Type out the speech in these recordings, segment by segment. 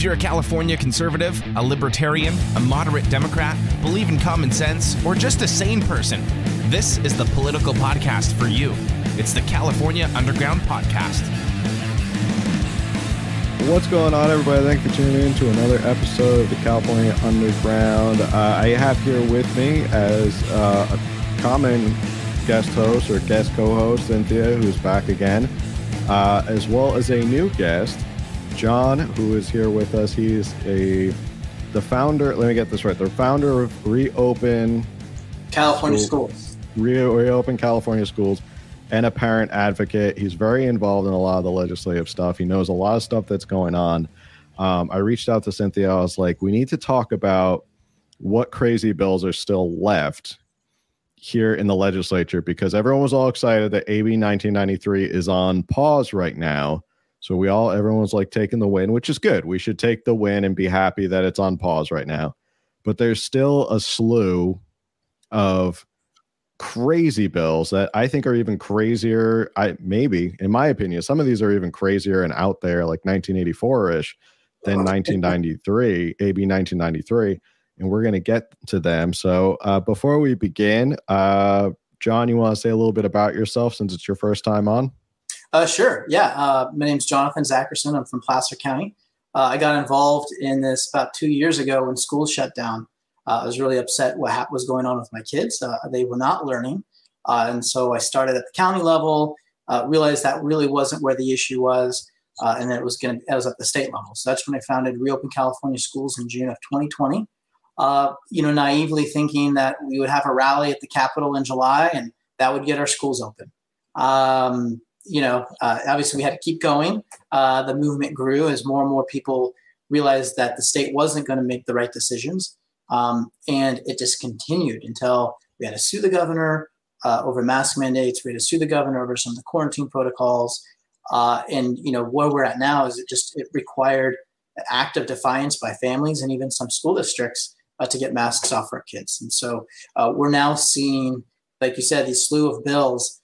If you're a California conservative, a libertarian, a moderate Democrat, believe in common sense, or just a sane person, this is the political podcast for you. It's the California Underground Podcast. What's going on, everybody? Thanks for tuning in to another episode of the California Underground. Uh, I have here with me as uh, a common guest host or guest co-host Cynthia, who's back again, uh, as well as a new guest, John, who is here with us. He's a the founder. Let me get this right. The founder of Reopen California School, Schools. Re- Reopen California Schools, and a parent advocate. He's very involved in a lot of the legislative stuff. He knows a lot of stuff that's going on. Um, I reached out to Cynthia. I was like, we need to talk about what crazy bills are still left here in the legislature because everyone was all excited that AB 1993 is on pause right now so we all, everyone's like taking the win, which is good. We should take the win and be happy that it's on pause right now. But there's still a slew of crazy bills that I think are even crazier. I maybe, in my opinion, some of these are even crazier and out there, like 1984 ish, than 1993, AB 1993. And we're going to get to them. So uh, before we begin, uh, John, you want to say a little bit about yourself since it's your first time on? Uh, sure. Yeah. Uh, my name's Jonathan Zachreson. I'm from Placer County. Uh, I got involved in this about two years ago when schools shut down. Uh, I was really upset what ha- was going on with my kids. Uh, they were not learning. Uh, and so I started at the county level, realized that really wasn't where the issue was. and then it was going to, it was at the state level. So that's when I founded Reopen California Schools in June of 2020. you know, naively thinking that we would have a rally at the Capitol in July and that would get our schools open. Um, you know, uh, obviously we had to keep going. Uh, the movement grew as more and more people realized that the state wasn't going to make the right decisions. Um, and it just continued until we had to sue the governor uh, over mask mandates. We had to sue the governor over some of the quarantine protocols. Uh, and, you know, where we're at now is it just, it required an act of defiance by families and even some school districts uh, to get masks off our kids. And so uh, we're now seeing, like you said, these slew of bills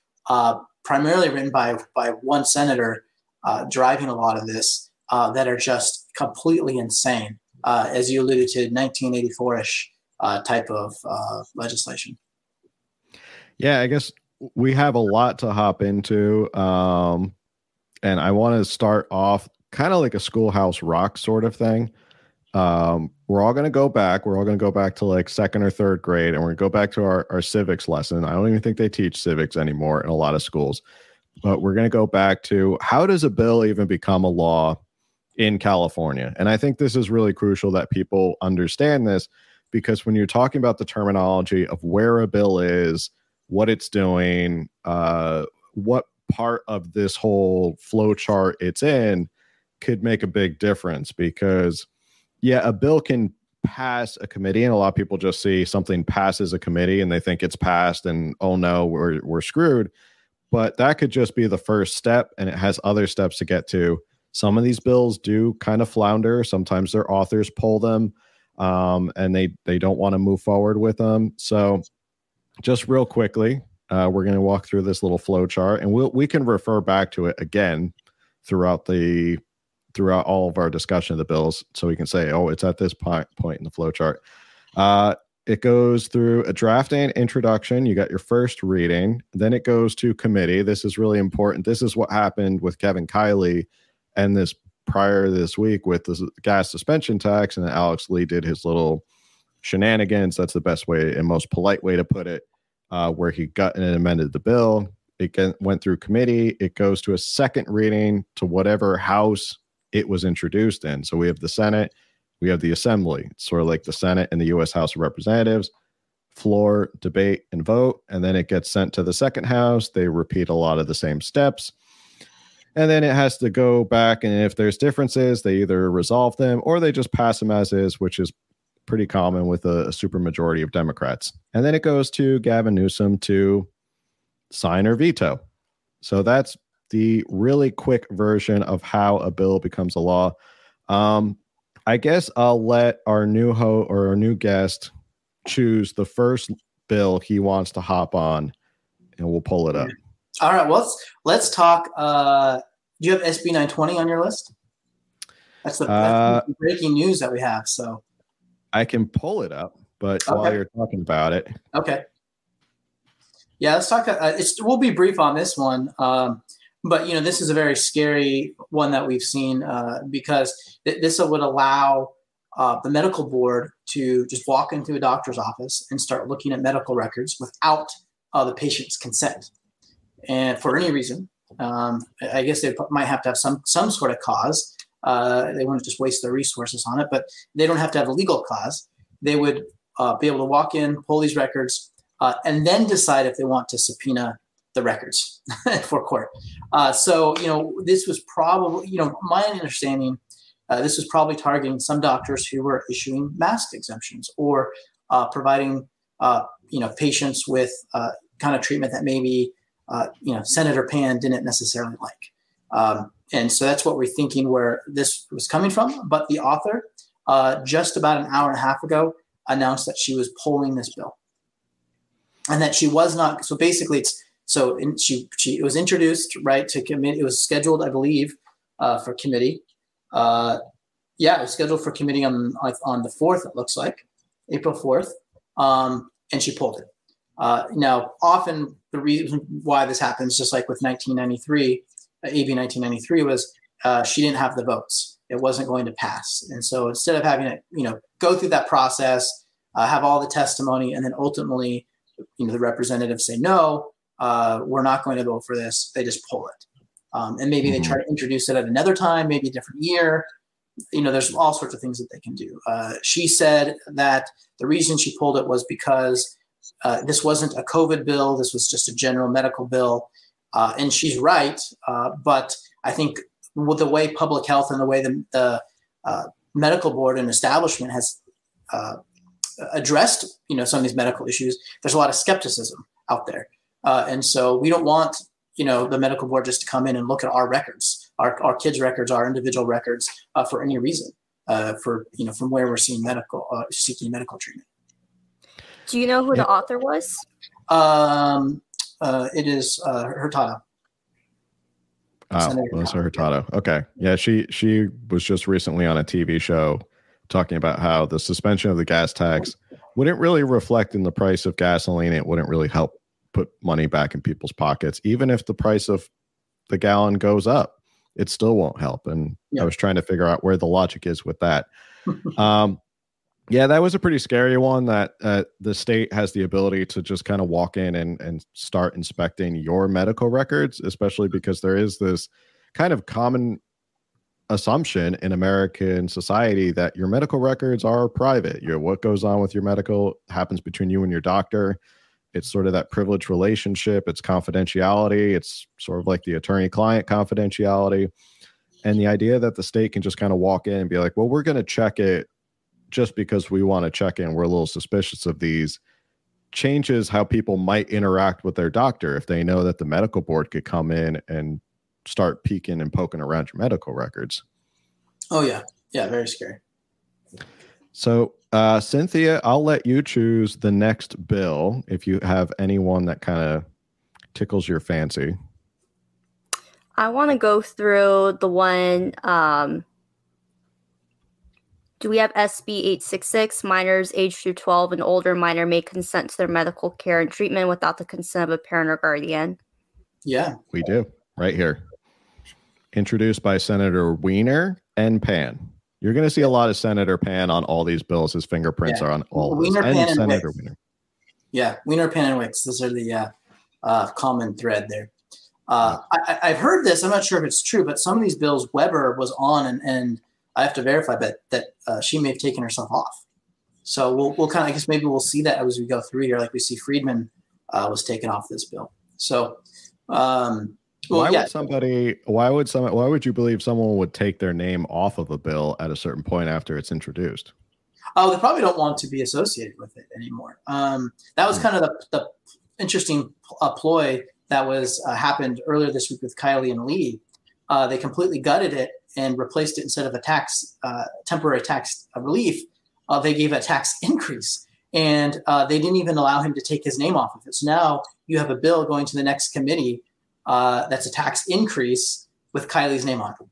primarily written by by one senator uh, driving a lot of this uh, that are just completely insane, uh, as you alluded to, 1984ish uh, type of uh, legislation. Yeah, I guess we have a lot to hop into, um, and I want to start off kind of like a schoolhouse rock sort of thing. Um, we're all going to go back. We're all going to go back to like second or third grade, and we're going to go back to our, our civics lesson. I don't even think they teach civics anymore in a lot of schools, but we're going to go back to how does a bill even become a law in California? And I think this is really crucial that people understand this because when you're talking about the terminology of where a bill is, what it's doing, uh, what part of this whole flow chart it's in could make a big difference because yeah, a bill can pass a committee, and a lot of people just see something passes a committee and they think it's passed, and oh no, we're we're screwed. But that could just be the first step, and it has other steps to get to. Some of these bills do kind of flounder. Sometimes their authors pull them, um, and they they don't want to move forward with them. So, just real quickly, uh, we're going to walk through this little flow chart, and we'll we can refer back to it again throughout the throughout all of our discussion of the bills so we can say oh it's at this point in the flow chart. Uh, it goes through a drafting introduction. You got your first reading. Then it goes to committee. This is really important. This is what happened with kevin kiley and this prior this week with the gas suspension tax and alex lee did his little shenanigans. That's the best way and most polite way to put it uh, where he got and amended the bill. It went through committee. It goes to a second reading to whatever house it was introduced in. So we have the Senate, we have the Assembly, it's sort of like the Senate and the U.S. House of Representatives, floor, debate, and vote. And then it gets sent to the second house. They repeat a lot of the same steps. And then it has to go back. And if there's differences, they either resolve them or they just pass them as is, which is pretty common with a, a supermajority of Democrats. And then it goes to Gavin Newsom to sign or veto. So that's the really quick version of how a bill becomes a law. Um, I guess I'll let our new ho or our new guest choose the first bill he wants to hop on, and we'll pull it up. All right. Well, let's let's talk. Uh, do you have SB 920 on your list? That's the, uh, that's the breaking news that we have. So I can pull it up, but okay. while you're talking about it, okay. Yeah, let's talk. Uh, it's we'll be brief on this one, um, but you know this is a very scary one that we've seen uh, because th- this would allow uh, the medical board to just walk into a doctor's office and start looking at medical records without uh, the patient's consent, and for any reason. Um, I guess they might have to have some some sort of cause. Uh, they wouldn't just waste their resources on it, but they don't have to have a legal cause. They would uh, be able to walk in, pull these records, uh, and then decide if they want to subpoena the records for court. Uh, so, you know, this was probably, you know, my understanding, uh, this was probably targeting some doctors who were issuing mask exemptions or uh, providing, uh, you know, patients with uh, kind of treatment that maybe, you know, Senator Pan didn't necessarily like. Um, and so that's what we're thinking where this was coming from. But the author, just about an hour and a half ago, announced that she was pulling this bill and that she was not. So basically, it's so in, she she it was introduced right to committee. It was scheduled, I believe, uh, for committee. Uh, yeah, it was scheduled for committee on on the fourth. It looks like April fourth, um, and she pulled it. Uh, now, often the reason why this happens, just like with 1993, uh, AB 1993, was uh, she didn't have the votes. It wasn't going to pass, and so instead of having it, you know, go through that process, uh, have all the testimony, and then ultimately you know the representatives say no, uh, we're not going to vote for this. They just pull it, um, and maybe mm-hmm. they try to introduce it at another time, maybe a different year. You know, there's all sorts of things that they can do. Uh, she said that the reason she pulled it was because uh, this wasn't a COVID bill. This was just a general medical bill, uh, and she's right. Uh, but I think with the way public health and the way the, the uh, medical board and establishment has addressed you know some of these medical issues there's a lot of skepticism out there uh, and so we don't want you know the medical board just to come in and look at our records our, our kids records our individual records uh, for any reason uh, for you know from where we're seeing medical uh, seeking medical treatment do you know who the author was um, uh, it is uh, Hurtado Oh, Melissa Hurtado. Okay. Yeah, she she was just recently on a TV show talking about how the suspension of the gas tax wouldn't really reflect in the price of gasoline. It wouldn't really help put money back in people's pockets. Even if the price of the gallon goes up, it still won't help. And yeah. I was trying to figure out where the logic is with that. um, yeah, that was a pretty scary one that uh, the state has the ability to just kind of walk in and, and start inspecting your medical records, especially because there is this kind of common assumption in American society that your medical records are private. Your what goes on with your medical happens between you and your doctor. It's sort of that privileged relationship. It's confidentiality. It's sort of like the attorney-client confidentiality, and the idea that the state can just kind of walk in and be like, "Well, we're going to check it just because we want to check in. We're a little suspicious of these." changes how people might interact with their doctor if they know that the medical board could come in and start peeking and poking around your medical records. Oh yeah, yeah, very scary. So, uh, Cynthia, I'll let you choose the next bill if you have anyone that kind of tickles your fancy. I want to go through the one. Um, do we have SB 866? Minors aged through 12 and older minor may consent to their medical care and treatment without the consent of a parent or guardian. Yeah, we do right here introduced by Senator Wiener and Pan. You're going to see a lot of Senator Pan on all these bills. His fingerprints yeah. are on all Wiener, Pan, and, Senator Wiener. Yeah, Wiener, Pan, and Wicks. Those are the uh, uh, common thread there. Uh, I, have heard this. I'm not sure if it's true, but some of these bills Weber was on, and, and I have to verify that that uh, she may have taken herself off. So we'll we'll kind of I guess maybe we'll see that as we go through here, like we see Friedman uh, was taken off this bill. So um, well, why yeah. would somebody? Why would some? Why would you believe someone would take their name off of a bill at a certain point after it's introduced? Oh, they probably don't want to be associated with it anymore. Um, that was hmm. kind of the, the interesting uh, ploy that was uh, happened earlier this week with Kiley and Lee. Uh, they completely gutted it and replaced it instead of a tax uh, temporary tax relief. Uh, they gave a tax increase, and uh, they didn't even allow him to take his name off of it. So now you have a bill going to the next committee uh, that's a tax increase with Kiley's name on it.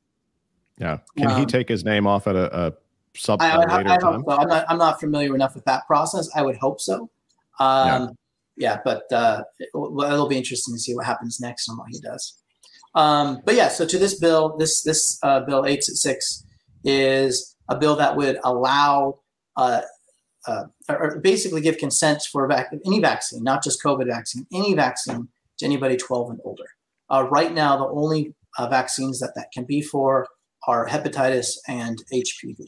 Yeah. Can um, he take his name off at a, a sub I, I, later I time? So. I'm not I'm not familiar enough with that process. I would hope so. Um, yeah. yeah, but uh, it, will be interesting to see what happens next and what he does. Um, but yeah, so to this bill, this this uh, bill eight six is a bill that would allow uh, uh, or basically give consent for vac- any vaccine, not just COVID vaccine, any vaccine to anybody 12 and older. Uh, right now, the only uh, vaccines that that can be for are hepatitis and HPV,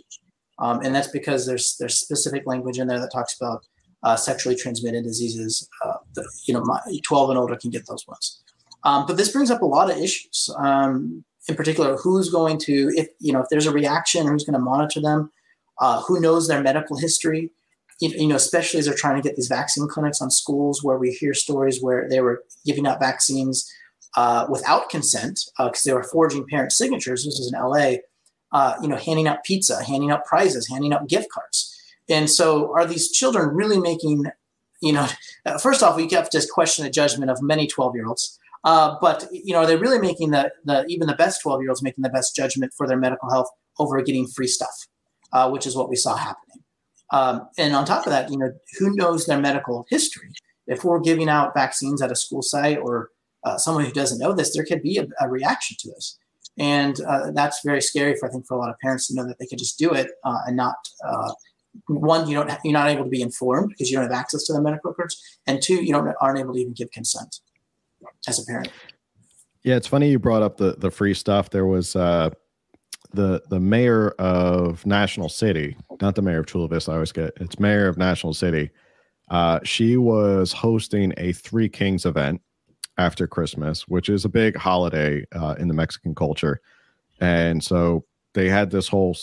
um, and that's because there's there's specific language in there that talks about uh, sexually transmitted diseases. Uh, the, you know, my, 12 and older can get those ones. Um, but this brings up a lot of issues. Um, in particular, who's going to, if you know, if there's a reaction, who's going to monitor them? Uh, who knows their medical history? you know, especially as they're trying to get these vaccine clinics on schools where we hear stories where they were giving out vaccines uh, without consent because uh, they were forging parent signatures. This was in LA, uh, you know, handing out pizza, handing out prizes, handing out gift cards. And so, are these children really making, you know, first off, we have to question the judgment of many 12 year olds. Uh, but you know, are they really making the, the even the best 12 year olds making the best judgment for their medical health over getting free stuff, uh, which is what we saw happening. Um, and on top of that, you know, who knows their medical history? If we're giving out vaccines at a school site or uh, someone who doesn't know this, there could be a, a reaction to this. And uh, that's very scary for I think for a lot of parents to know that they could just do it uh, and not uh, one you don't you're not able to be informed because you don't have access to the medical records, and two you don't aren't able to even give consent as a parent. Yeah, it's funny you brought up the the free stuff. There was uh, the the mayor of National City, not the mayor of Chula Vista. I always get it's mayor of National City. Uh, she was hosting a Three Kings event after Christmas, which is a big holiday uh, in the Mexican culture, and so they had this whole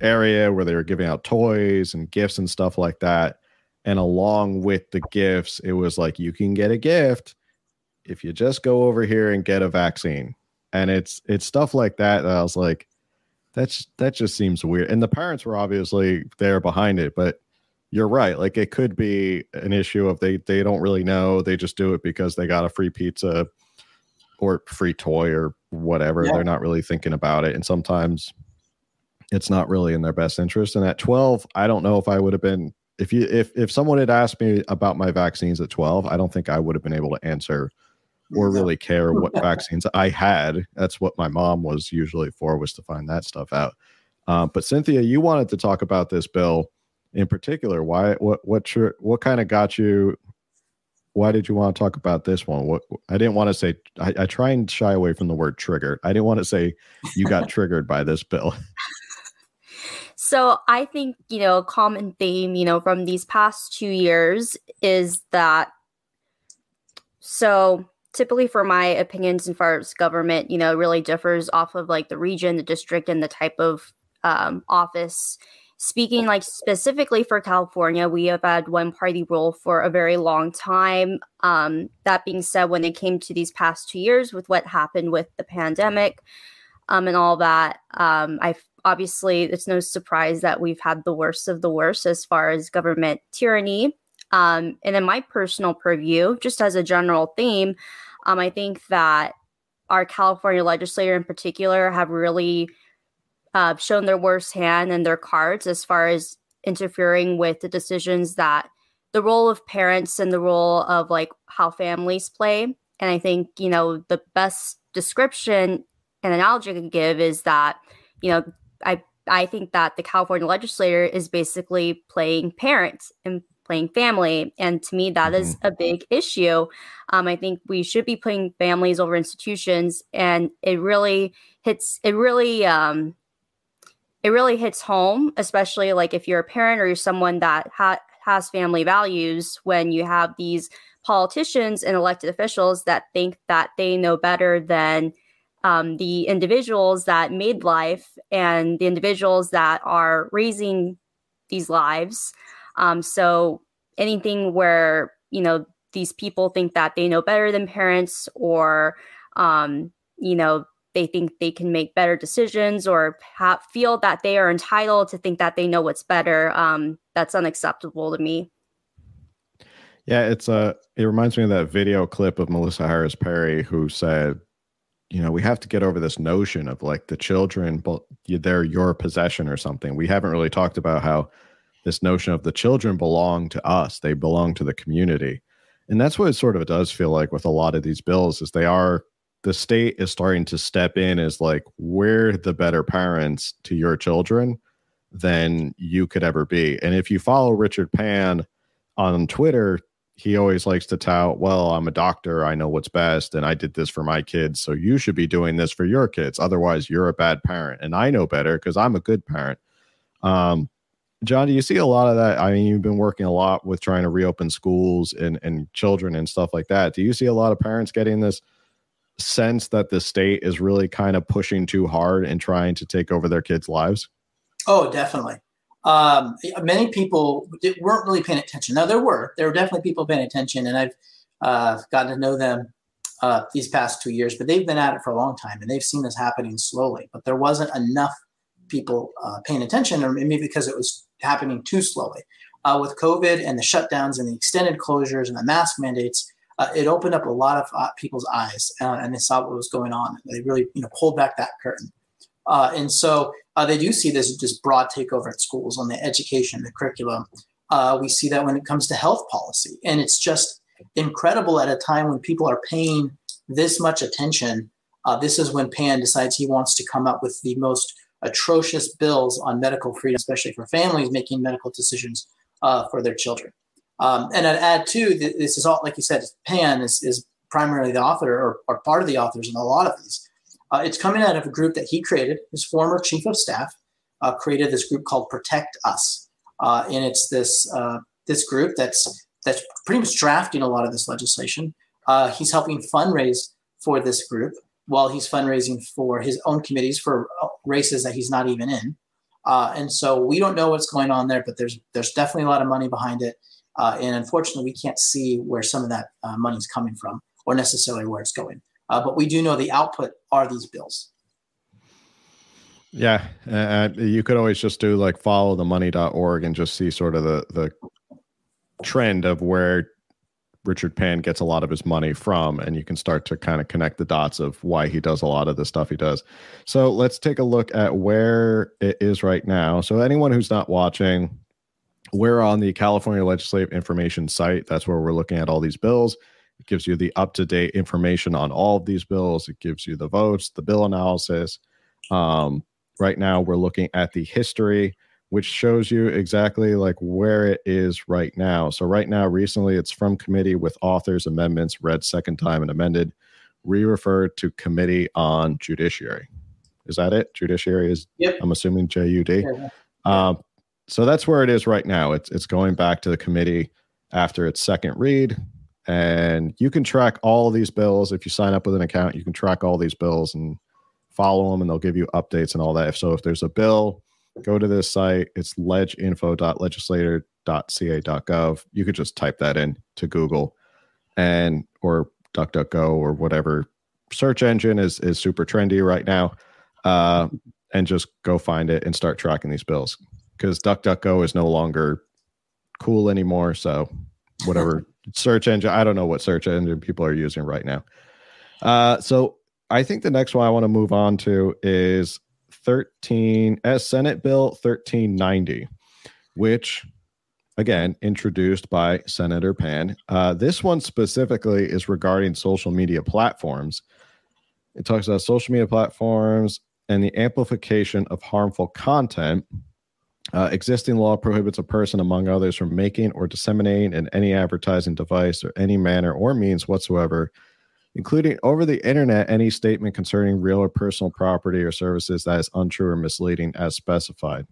area where they were giving out toys and gifts and stuff like that. And along with the gifts, it was like you can get a gift if you just go over here and get a vaccine and it's it's stuff like that that I was like, that's that just seems weird. And the parents were obviously there behind it, but you're right. Like it could be an issue of they they don't really know. They just do it because they got a free pizza or free toy or whatever. Yeah. They're not really thinking about it. And sometimes it's not really in their best interest. And at 12, I don't know if I would have been if you if if someone had asked me about my vaccines at 12, I don't think I would have been able to answer or really care what vaccines I had. That's what my mom was usually for was to find that stuff out. Um, but Cynthia, you wanted to talk about this bill in particular. Why? What? What? Your, What kind of got you? Why did you want to talk about this one? What? I didn't want to say. I, I try and shy away from the word triggered. I didn't want to say you got triggered by this bill. So I think, you know, a common theme, you know, from these past two years is that so typically for my opinions as far as government, you know, really differs off of like the region, the district, and the type of um, office. Speaking like specifically for California, we have had one party rule for a very long time. Um, that being said, when it came to these past two years with what happened with the pandemic um, and all that, um, I obviously it's no surprise that we've had the worst of the worst as far as government tyranny. Um, and in my personal purview, just as a general theme, um, I think that our California legislator in particular have really uh, shown their worst hand and their cards as far as interfering with the decisions that the role of parents and the role of like how families play. And I think, you know, the best description and analogy I can give is that, you know, I I think that the California legislator is basically playing parents and playing family. And to me, that mm-hmm. a big issue. Um, I think we should be putting families over institutions, and it really hits. It really. Um, it really hits home, especially like if you're a parent or you're someone that ha- has family values. When you have these politicians and elected officials that think that they know better than um, the individuals that made life and the individuals that are raising these lives. Um, so anything where you know these people think that they know better than parents, or um, you know they think they can make better decisions, or feel that they are entitled to think that they know what's better, um, that's unacceptable to me. Yeah, it's a. Uh, it reminds me of that video clip of Melissa Harris Perry who said, you know we have to get over this notion of like the children but they're your possession or something we haven't really talked about how this notion of the children belong to us they belong to the community and that's what it sort of does feel like with a lot of these bills is they are the state is starting to step in as like we're the better parents to your children than you could ever be and if you follow richard pan on twitter he always likes to tout, well, I'm a doctor, I know what's best, and I did this for my kids, so you should be doing this for your kids. Otherwise, you're a bad parent, and I know better because I'm a good parent. Um, John, do you see a lot of that? I mean, you've been working a lot with trying to reopen schools and and children and stuff like that. Do you see a lot of parents getting this sense that the state is really kind of pushing too hard and trying to take over their kids' lives? Oh, definitely um, many people weren't really paying attention. Now there were, there were definitely people paying attention, and I've uh, gotten to know them uh, these past two years. But they've been at it for a long time, and they've seen this happening slowly. But there wasn't enough people uh, paying attention, or maybe because it was happening too slowly. Uh, with COVID and the shutdowns and the extended closures and the mask mandates, uh, it opened up a lot of uh, people's eyes, and they saw what was going on. They really, you know, pulled back that curtain. Uh, and so uh, they do see this just broad takeover at schools on the education, the curriculum. Uh, we see that when it comes to health policy. And it's just incredible at a time when people are paying this much attention. Uh, this is when Pan decides he wants to come up with the most atrocious bills on medical freedom, especially for families making medical decisions uh, for their children. Um, and I'd add too, this is all, like you said, Pan is, is primarily the author or, or part of the authors in a lot of these. Uh, it's coming out of a group that he created. His former chief of staff uh, created this group called Protect Us, uh, and it's this uh, this group that's that's pretty much drafting a lot of this legislation. Uh, he's helping fundraise for this group while he's fundraising for his own committees for uh, races that he's not even in. and so we don't know what's going on there, but there's there's definitely a lot of money behind it. And unfortunately, we can't see where some of that money is coming from or necessarily where it's going. Uh, but we do know the output are these bills. Yeah, uh, you could always just do like follow the money.org and just see sort of the the trend of where Richard Pan gets a lot of his money from, and you can start to kind of connect the dots of why he does a lot of the stuff he does. So let's take a look at where it is right now. So anyone who's not watching, we're on the California Legislative Information site. That's where we're looking at all these bills. It gives you the up to date information on all of these bills. It gives you the votes, the bill analysis. Um, right now, we're looking at the history, which shows you exactly like where it is right now. So, right now, recently, it's from committee with authors, amendments read second time and amended, re referred to committee on judiciary. Is that it? Judiciary is, yep. I'm assuming JUD. Yeah. Um, so that's where it is right now. It's it's going back to the committee after its second read. And you can track all these bills. If you sign up with an account you can track all these bills and follow them and they'll give you updates and all that. So if there's a bill go to this site. It's leginfo.legislator.ca.gov you could just type that in to google and or duckduckgo or whatever search engine is is super trendy right now uh, and just go find it and start tracking these bills because duckduckgo is no longer cool anymore so whatever search engine. I don't know what search engine people are using right now. Uh, so I think the next one I want to move on to is 13 as uh, Senate Bill 1390, which again introduced by Senator Pan. Uh, this one specifically is regarding social media platforms. It talks about social media platforms and the amplification of harmful content uh, existing law prohibits a person, among others, from making or disseminating in any advertising device or any manner or means whatsoever, including over the internet, any statement concerning real or personal property or services that is untrue or misleading as specified.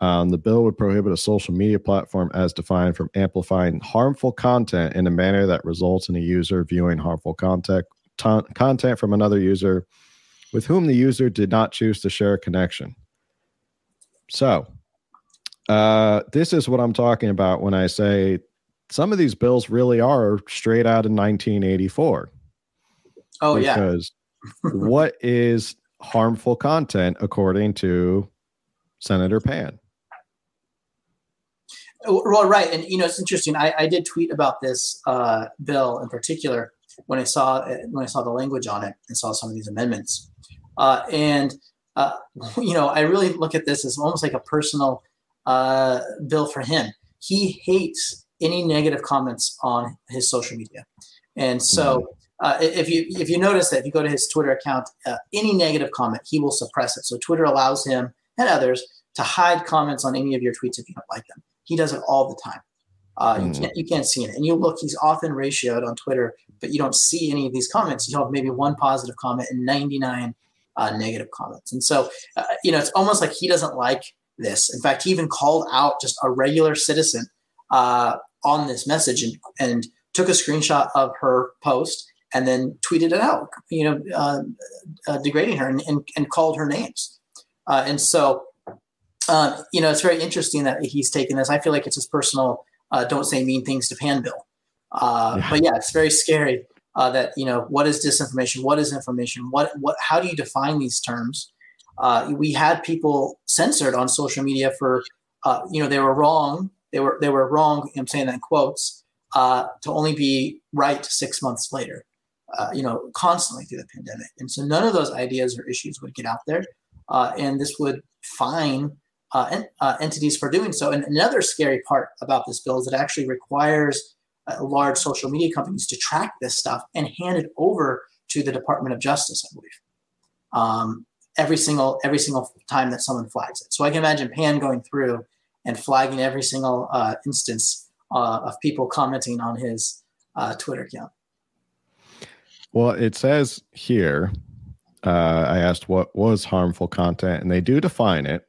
Um, the bill would prohibit a social media platform as defined from amplifying harmful content in a manner that results in a user viewing harmful content, content from another user with whom the user did not choose to share a connection. So, uh, this is what I'm talking about when I say some of these bills really are straight out of 1984. Oh, because yeah. Because what is harmful content according to Senator Pan? Well, right, and you know it's interesting. I, I did tweet about this uh, bill in particular, when I saw when I saw the language on it and saw some of these amendments. Uh, and uh, you know, I really look at this as almost like a personal uh, bill for him. He hates any negative comments on his social media, and so mm-hmm. uh, if you if you notice that if you go to his Twitter account, uh, any negative comment he will suppress it. So Twitter allows him and others to hide comments on any of your tweets if you don't like them. He does it all the time. Uh. You can't you can't see it, and you look. He's often ratioed on Twitter, but you don't see any of these comments. You have maybe one positive comment and 99 uh, negative comments, and so uh, you know it's almost like he doesn't like this. In fact, he even called out just a regular citizen uh, on this message and and took a screenshot of her post and then tweeted it out, you know, uh, uh, degrading her and, and, and, called her names. and so, um, you know, it's very interesting that he's taken this. I feel like it's his personal uh, don't say mean things to Pan Bill. Uh, yeah. But yeah, it's very scary uh, that you know what is disinformation, what is information, what what how do you define these terms? Uh, we had people censored on social media for uh, you know they were wrong, they were they were wrong. I'm saying that in quotes uh, to only be right six months later. you know, constantly through the pandemic, and so none of those ideas or issues would get out there, and this would fine uh, uh, entities for doing so. And another scary part about this bill is it actually requires uh, large social media companies to track this stuff and hand it over to the Department of Justice, I believe. Um, every single every single time that someone flags it. So I can imagine Pan going through and flagging every single uh, instance uh, of people commenting on his uh, Twitter account. Well, it says here. I asked what was harmful content, and they do define it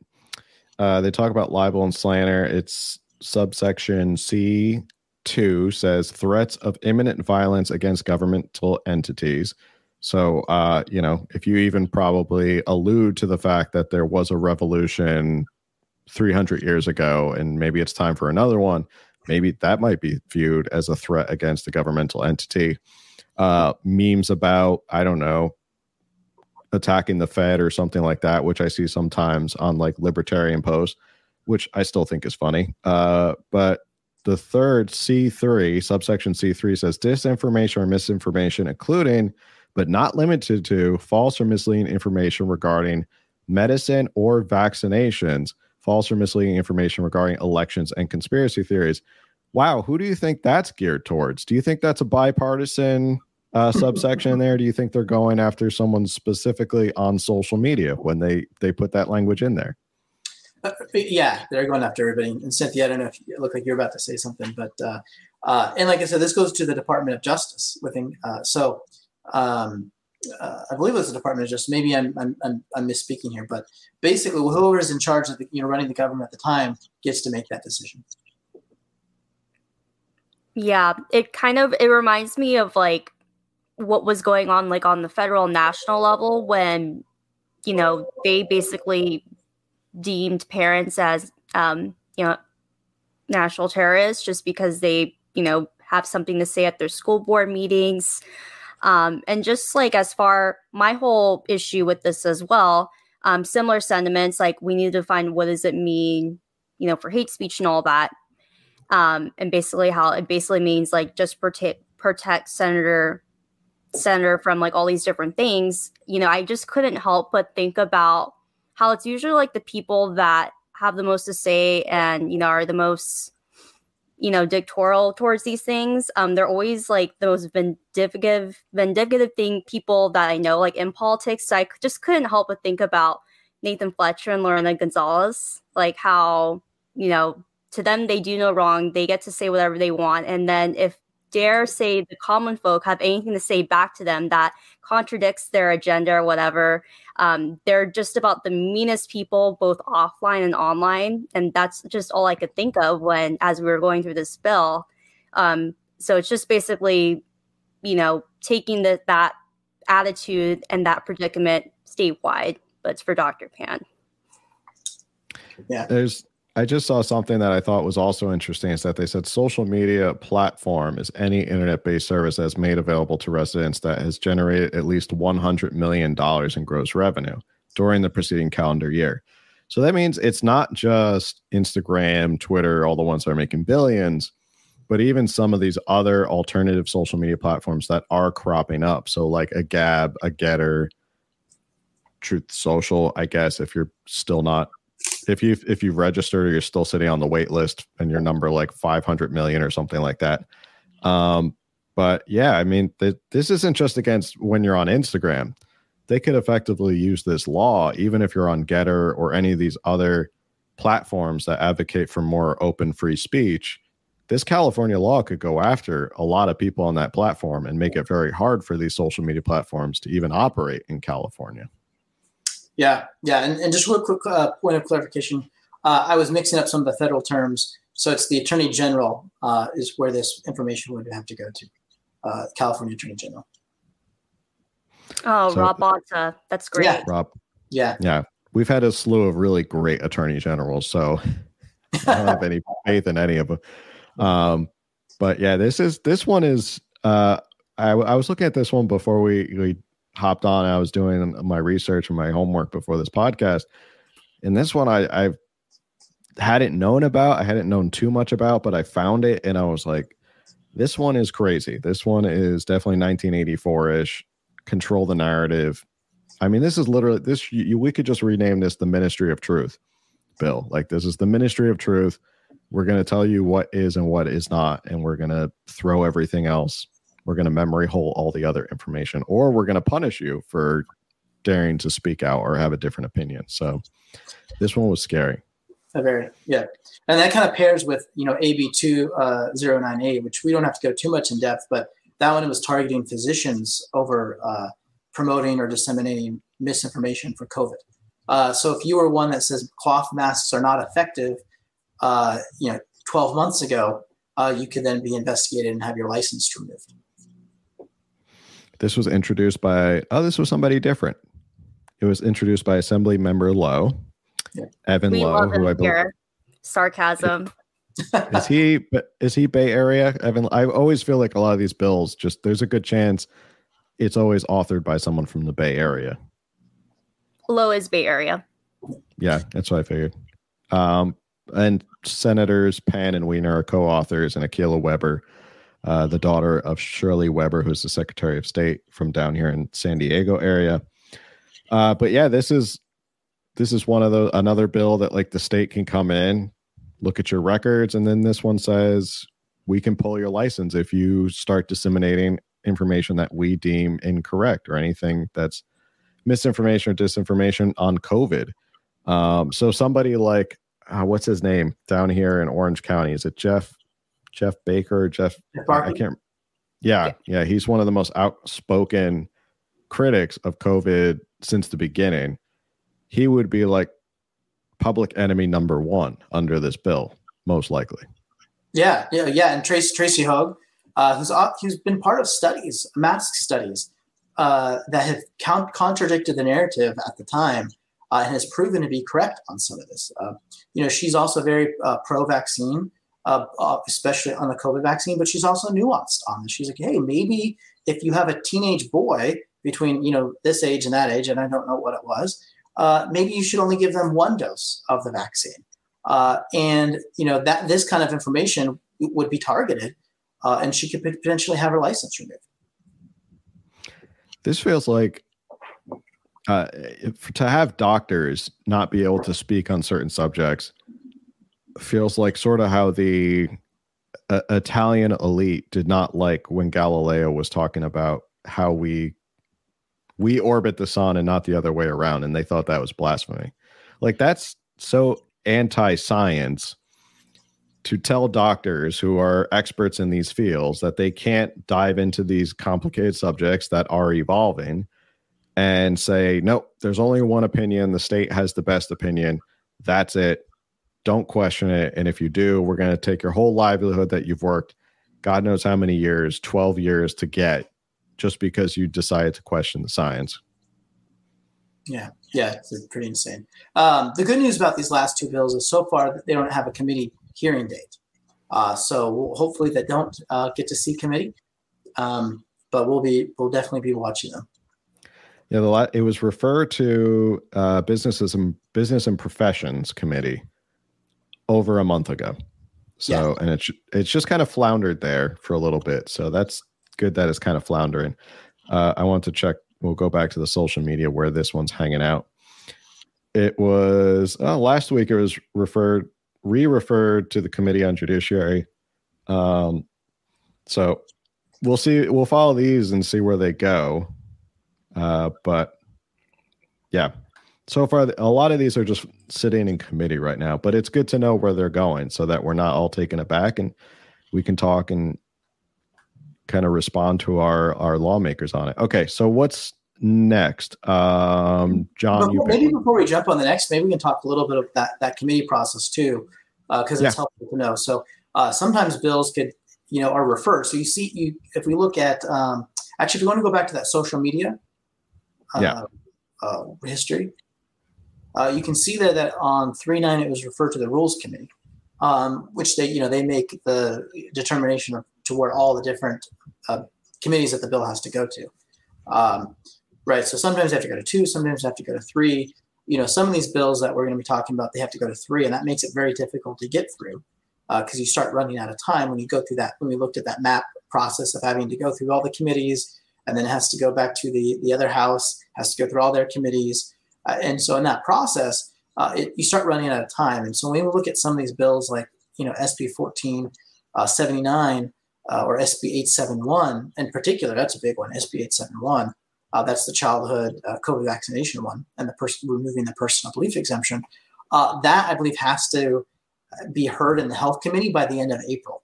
uh, they talk about libel and slander. It's subsection C two says threats of imminent violence against governmental entities. So, uh, you know, if you even probably allude to the fact that there was a revolution 300 years ago and maybe it's time for another one, maybe that might be viewed as a threat against a governmental entity. Uh, memes about, I don't know, attacking the Fed or something like that, which I see sometimes on like libertarian posts, which I still think is funny. Uh, but the third C3, subsection C3 says disinformation or misinformation, including but not limited to false or misleading information regarding medicine or vaccinations, false or misleading information regarding elections and conspiracy theories. Wow, who do you think that's geared towards? Do you think that's a bipartisan uh, subsection there? Do you think they're going after someone specifically on social media when they they put that language in there? Yeah, they're going after everybody. And Cynthia, I don't know if you look like you're about to say something, but uh, uh, and like I said, this goes to the Department of Justice. Within uh, so, um, uh, I believe it was the Department of Justice. Maybe I'm, I'm, I'm, I'm misspeaking here, but basically, whoever is in charge of the, you know running the government at the time gets to make that decision. Yeah, it kind of it reminds me of like what was going on like on the federal national level when you know they basically deemed parents as um, you know national terrorists just because they you know have something to say at their school board meetings. Um, and just like as far my whole issue with this as well um, similar sentiments like we need to find what does it mean you know for hate speech and all that. Um, and basically how it basically means like just protect protect senator center from like all these different things, you know, I just couldn't help but think about how it's usually like the people that have the most to say and, you know, are the most, you know, dictatorial towards these things. Um, they're always like the most vindictive, vindictive thing people that I know, like in politics. So I just couldn't help but think about Nathan Fletcher and Lorena Gonzalez, like how, you know, to them they do no wrong. They get to say whatever they want. And then if dare say the common folk have anything to say back to them that contradicts their agenda or whatever. Um, they're just about the meanest people, both offline and online. And that's just all I could think of when, as we were going through this bill. Um, so it's just basically, you know, taking the, that attitude and that predicament statewide, but it's for Dr. Pan. Yeah. There's I just saw something that I thought was also interesting is that they said social media platform is any internet based service that's made available to residents that has generated at least $100 million in gross revenue during the preceding calendar year. So that means it's not just Instagram, Twitter, all the ones that are making billions. but even some of these other alternative social media platforms that are cropping up. So like a Gab, a Gettr, Truth Social, I guess if you're still not if you if you've registered or you're still sitting on the wait list and your number like 500 million or something like that. Um, but yeah, I mean, th- this isn't just against when you're on Instagram. They could effectively use this law even if you're on Gettr or any of these other platforms that advocate for more open free speech this California law could go after a lot of people on that platform and make it very hard for these social media platforms to even operate in California. Yeah, yeah, and, and just real quick uh, point of clarification, uh, I was mixing up some of the federal terms. So it's the Attorney General uh, is where this information would have to go to, uh, California Attorney General. Oh, so, Rob Bonta, that's great. Yeah. Rob, yeah, yeah, we've had a slew of really great attorney generals, so I don't have any faith in any of them. Um, but yeah, this is this one is. Uh, I, I was looking at this one before we we hopped on. I was doing my research and my homework before this podcast, and this one I I hadn't known about. I hadn't known too much about, but I found it and I was like, this one is crazy. This one is definitely 1984 ish. Control the narrative. I mean, this is literally this. You, we could just rename this the Ministry of Truth, Bill. Like this is the Ministry of Truth we're going to tell you what is and what is not, and we're going to throw everything else. We're going to memory hole all the other information, or we're going to punish you for daring to speak out or have a different opinion. So this one was scary. Very yeah, and that kind of pairs with you know AB two uh, zero nine eight, which we don't have to go too much in depth, but that one was targeting physicians over uh, promoting or disseminating misinformation for COVID. Uh, so if you were one that says cloth masks are not effective, uh, you know, 12 months ago, uh, you could then be investigated and have your license removed. This was introduced by, oh, this was somebody different. It was introduced by Assembly Member Low, yeah. Evan we Low, who I believe. Sarcasm. is he is he Bay Area? Evan, I always feel like a lot of these bills just there's a good chance it's always authored by someone from the Bay Area. Low is Bay Area. Yeah, that's what I figured. Um, and Senators Pan and Wiener are co-authors, and Akilah Weber, uh, the daughter of Shirley Weber, who's the Secretary of State from down here in San Diego area. Uh, but yeah, this is this is one of the another bill that like the state can come in, look at your records, and then this one says we can pull your license if you start disseminating information that we deem incorrect or anything that's misinformation or disinformation on COVID. Um, so somebody like uh, what's his name down here in Orange County? Is it Jeff Jeff Barke? Jeff, I can't. Yeah, yeah, he's one of the most outspoken critics of COVID since the beginning. He would be like public enemy number one under this bill, most likely. Yeah, yeah, yeah. And Tracy Tracy Høeg, uh, who's who's been part of studies, mask studies, uh, that have count, contradicted the narrative at the time uh, and has proven to be correct on some of this. Uh, you know, she's also very uh, pro-vaccine, uh, uh, especially on the COVID vaccine, but she's also nuanced on this. She's like, hey, maybe if you have a teenage boy between you know this age and that age, and I don't know what it was, uh, maybe you should only give them one dose of the vaccine. and you know that this kind of information would be targeted, and she could potentially have her license removed. This feels like uh, to have doctors not be able to speak on certain subjects feels like sort of how the uh, Italian elite did not like when Galileo was talking about how we we orbit the sun and not the other way around and they thought that was blasphemy. Like that's so anti-science to tell doctors who are experts in these fields that they can't dive into these complicated subjects that are evolving and say, nope, there's only one opinion. The state has the best opinion. That's it. Don't question it. And if you do, we're going to take your whole livelihood that you've worked, God knows how many years, 12 years to get, just because you decided to question the science. Yeah, yeah, it's pretty insane. Um, the good news about these last two bills is so far that they don't have a committee hearing date. Uh, so we'll, hopefully they don't uh, get to see committee, um, but we'll be we'll definitely be watching them. Yeah, the it was referred to uh, businesses and business and professions committee over a month ago. So, yeah. and it's it's just kind of floundered there for a little bit. So that's good that it's kind of floundering. Uh, I want to check. We'll go back to the social media where this one's hanging out. It was uh, last week. It was referred re-referred to the Committee on Judiciary. Um, so we'll see. We'll follow these and see where they go. Uh, but yeah, so far a lot of these are just sitting in committee right now. But it's good to know where they're going so that we're not all taken aback and we can talk and kind of respond to our our lawmakers on it. Okay, so what's next? Um, John, before, maybe before we jump on the next, maybe we can talk a little bit of that that committee process too, because uh, it's yeah. helpful to know. So uh, sometimes bills could, you know, are referred. So you see, you if we look at um, actually, if you want to go back to that social media, uh, yeah. Uh, history, uh, you can see there that on three nine it was referred to the rules committee, um, which they you know they make the determination of to where all the different uh, committees that the bill has to go to. Um, right. So sometimes they have to go to two, sometimes they have to go to three. You know, some of these bills that we're going to be talking about, they have to go to three, and that makes it very difficult to get through because uh, you start running out of time when you go through that. When we looked at that map process of having to go through all the committees, and then it has to go back to the the other house, has to go through all their committees, and so in that process, uh, it, you start running out of time. And so when we look at some of these bills, like you know SB 1479 uh, or SB 871 in particular, that's a big one. SB 871, uh, that's the childhood uh, COVID vaccination one, and the person removing the personal belief exemption. Uh, that I believe has to be heard in the health committee by the end of April.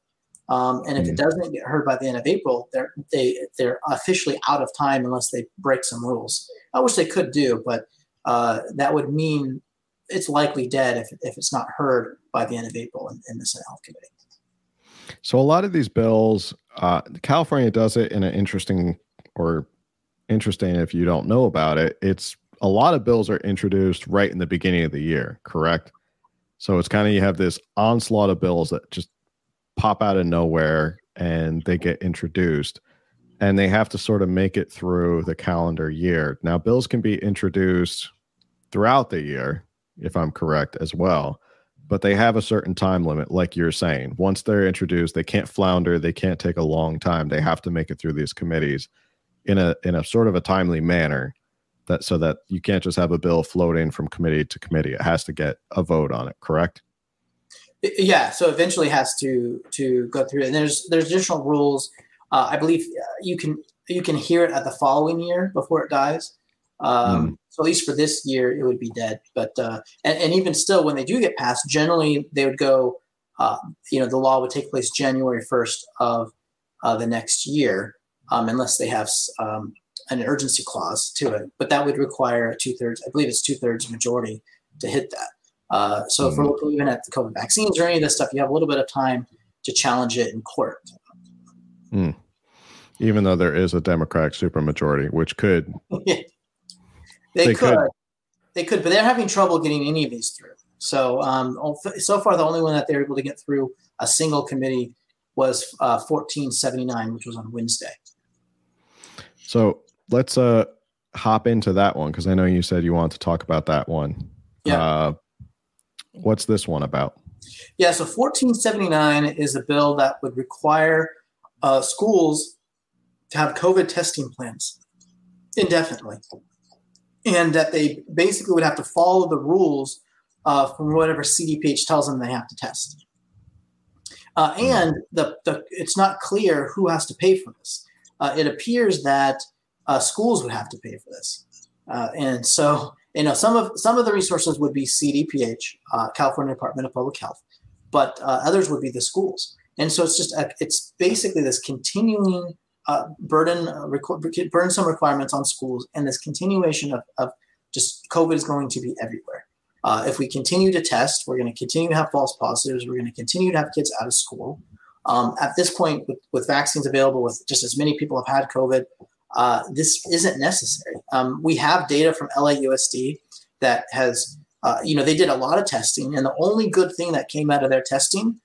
Um, and if mm-hmm. it doesn't get heard by the end of April, they're they they're officially out of time unless they break some rules. I wish they could do, but uh, that would mean it's likely dead if, if it's not heard by the end of April in, in the Senate Health Committee. So a lot of these bills, uh, California does it in an interesting or interesting if you don't know about it. It's a lot of bills are introduced right in the beginning of the year, correct? So it's kind of you have this onslaught of bills that just pop out of nowhere and they get introduced and they have to sort of make it through the calendar year. Now, bills can be introduced throughout the year, if I'm correct as well, but they have a certain time limit, like you're saying. Once they're introduced, they can't flounder, they can't take a long time. They have to make it through these committees in a in a sort of a timely manner that so that you can't just have a bill floating from committee to committee. It has to get a vote on it, correct? Yeah, so eventually has to to go through and there's there's additional rules uh, I believe uh, you can you can hear it at the following year before it dies. Um, mm. So at least for this year, it would be dead. But uh, and, and, even still, when they do get passed, generally they would go. Uh, you know, the law would take place January first of uh, the next year, um, unless they have um, an urgency clause to it. But that would require a two thirds. I believe it's two thirds majority to hit that. Uh, so mm. if we're hmm. looking even at the COVID vaccines or any of this stuff, you have a little bit of time to challenge it in court. Mm. Even though there is a Democratic supermajority, which could they, they could. could. they could, but they're having trouble getting any of these through. So um, so far, the only one that they're able to get through a single committee was uh, 1479, which was on Wednesday. So let's uh, hop into that one because I know you said you want to talk about that one. Yeah. Uh, what's this one about? Yeah, so 1479 is a bill that would require uh, schools to have COVID testing plans indefinitely, and that they basically would have to follow the rules uh, from whatever CDPH tells them they have to test. Uh, and the, the, it's not clear who has to pay for this. Uh, it appears that uh, schools would have to pay for this, uh, and so you know some of some of the resources would be CDPH, uh, California Department of Public Health, but others would be the schools. And so it's just a, it's basically this continuing uh, burden uh, burdensome requirements on schools and this continuation of, of just COVID is going to be everywhere. Uh, if we continue to test, we're going to continue to have false positives. We're going to continue to have kids out of school. Um, at this point, with, with, vaccines available, with just as many people have had COVID, uh, this isn't necessary. Um, we have data from LAUSD that has, uh, you know, they did a lot of testing, and the only good thing that came out of their testing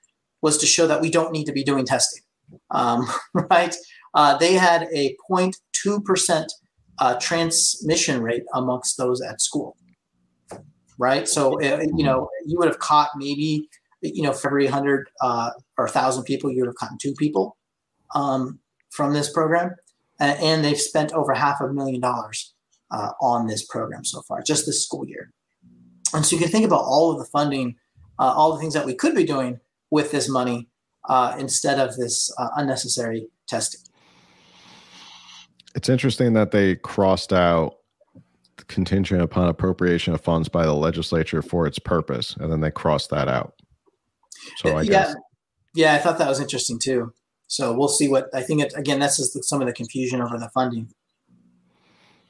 was to show that we don't need to be doing testing, um, right? Uh, they had a 0.2% uh, transmission rate amongst those at school, right? So, uh, you know, you would have caught maybe, you know, for every hundred uh, or thousand people, you would have caught two people um, from this program, and, they've spent over half a million dollars uh, on this program so far, just this school year. And so you can think about all of the funding, all the things that we could be doing with this money uh, instead of this uh, unnecessary testing. It's interesting that they crossed out contingent upon appropriation of funds by the legislature for its purpose, and then they crossed that out. So I yeah, guess. yeah, I thought that was interesting too. So we'll see what I think. It, again, that's just some of the confusion over the funding.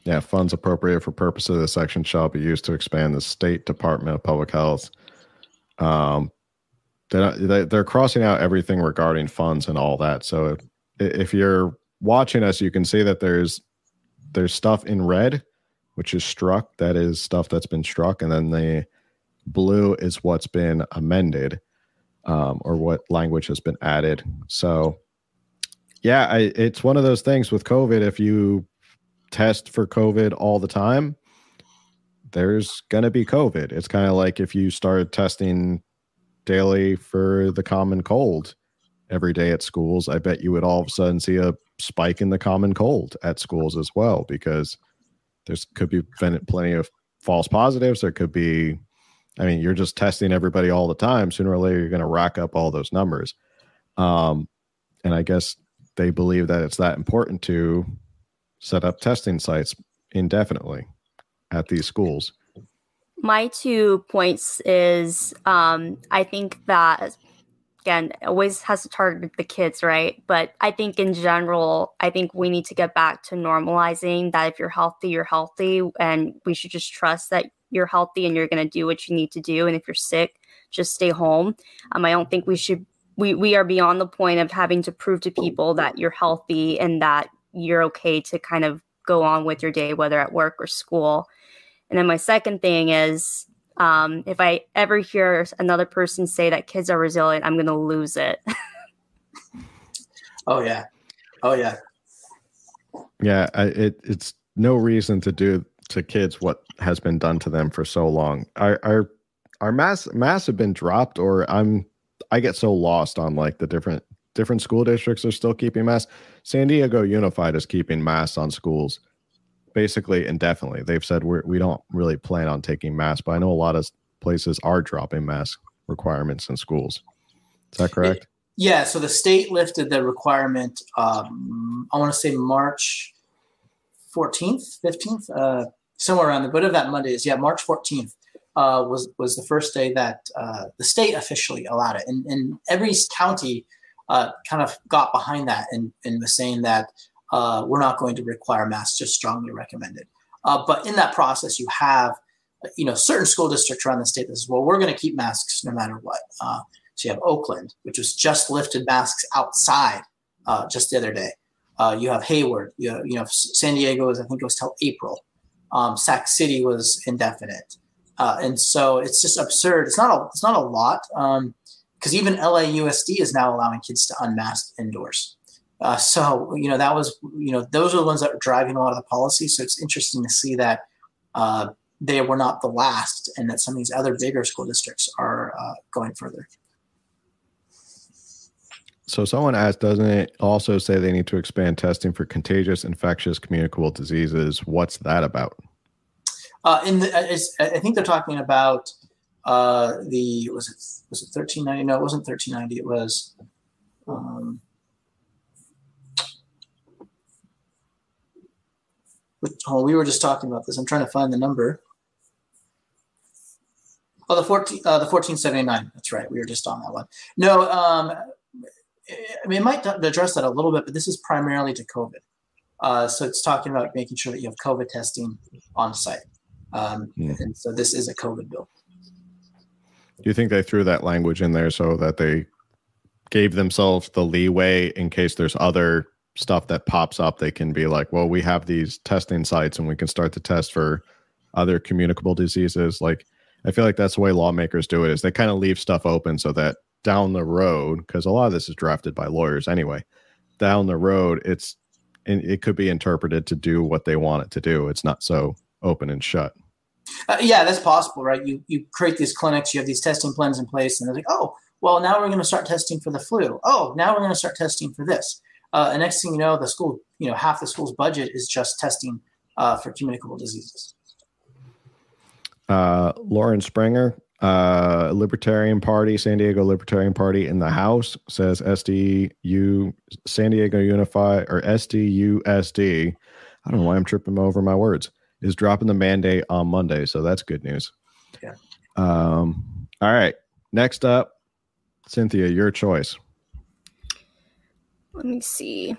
Yeah, funds appropriated for purpose of this section shall be used to expand the state Department of Public Health. Um, they're, they're crossing out everything regarding funds and all that. So if you're watching us, you can see that there's there's stuff in red, which is struck. That is stuff that's been struck, and then the blue is what's been amended, um, or what language has been added. So yeah, I, it's one of those things with COVID. If you test for COVID all the time, there's going to be COVID. It's kind of like if you started testing daily for the common cold every day at schools, I bet you would all of a sudden see a spike in the common cold at schools as well because there's could be plenty of false positives. There could be, I mean, you're just testing everybody all the time. Sooner or later, you're going to rack up all those numbers. Um, and I guess they believe that it's that important to set up testing sites indefinitely at these schools. My two points is um, I think that again always has to target the kids, right? But I think in general, I think we need to get back to normalizing that if you're healthy, you're healthy, and we should just trust that you're healthy and you're going to do what you need to do. And if you're sick, just stay home. Um, I don't think we should. We, we are beyond the point of having to prove to people that you're healthy and that you're okay to kind of go on with your day, whether at work or school. And then my second thing is um, if I ever hear another person say that kids are resilient, I'm going to lose it. oh, yeah. Oh, yeah. Yeah. I, it, it's no reason to do to kids what has been done to them for so long. Our, our, our mass mass have been dropped or I'm I get so lost on like the different different school districts are still keeping mass. San Diego Unified is keeping mass on schools basically indefinitely. They've said we're, we don't really plan on taking masks, but I know a lot of places are dropping mask requirements in schools. Is that correct? Yeah. So the state lifted the requirement. Um, I want to say March 14th, 15th, uh, somewhere around the but of that Monday is yeah March 14th. Uh, was was the first day that uh, the state officially allowed it, and, and every county uh, kind of got behind that and, and was saying that uh, we're not going to require masks, just strongly recommended. Uh, but in that process, you have, you know, certain school districts around the state that says, well, we're going to keep masks no matter what. Uh, so you have Oakland, which was just lifted masks outside uh, just the other day. Uh, you have Hayward. You, have, you know, San Diego is, I think it was till April. Um, Sac City was indefinite. Uh, and so it's just absurd. It's not a, it's not a lot. Um, because even LAUSD is now allowing kids to unmask indoors. Uh, so you know that was you know those are the ones that were driving a lot of the policy. So it's interesting to see that uh, they were not the last, and that some of these other bigger school districts are uh, going further. So someone asked, doesn't it also say they need to expand testing for contagious, infectious, communicable diseases? What's that about? Uh, in the, I think they're talking about uh, the was it was it thirteen ninety? No, it wasn't thirteen ninety. It was. Um, oh, we were just talking about this. I'm trying to find the number. Oh, the fourteen, uh, the fourteen seventy nine. That's right. We were just on that one. No, um, I mean, it might address that a little bit, but this is primarily to COVID. Uh, so it's talking about making sure that you have COVID testing on site. Um, yeah. And so this is a COVID bill. Do you think they threw that language in there so that they gave themselves the leeway in case there's other stuff that pops up? They can be like, well, we have these testing sites and we can start to test for other communicable diseases. Like, I feel like that's the way lawmakers do it is they kind of leave stuff open so that down the road, because a lot of this is drafted by lawyers anyway, down the road, it's it could be interpreted to do what they want it to do. It's not so open and shut. Uh, yeah, that's possible, right? You you create these clinics, you have these testing plans in place, and they're like, oh, Well, now we're going to start testing for the flu. Oh, now we're going to start testing for this. Uh, and next thing you know, the school, you know, half the school's budget is just testing uh, for communicable diseases. Uh, Lauren Springer, uh, Libertarian Party, San Diego Libertarian Party in the House says SDU, San Diego Unify, or SDUSD. I don't know why I'm tripping over my words. Is dropping the mandate on Monday, so that's good news. Yeah. Um. All right. Next up, Cynthia, your choice. Let me see.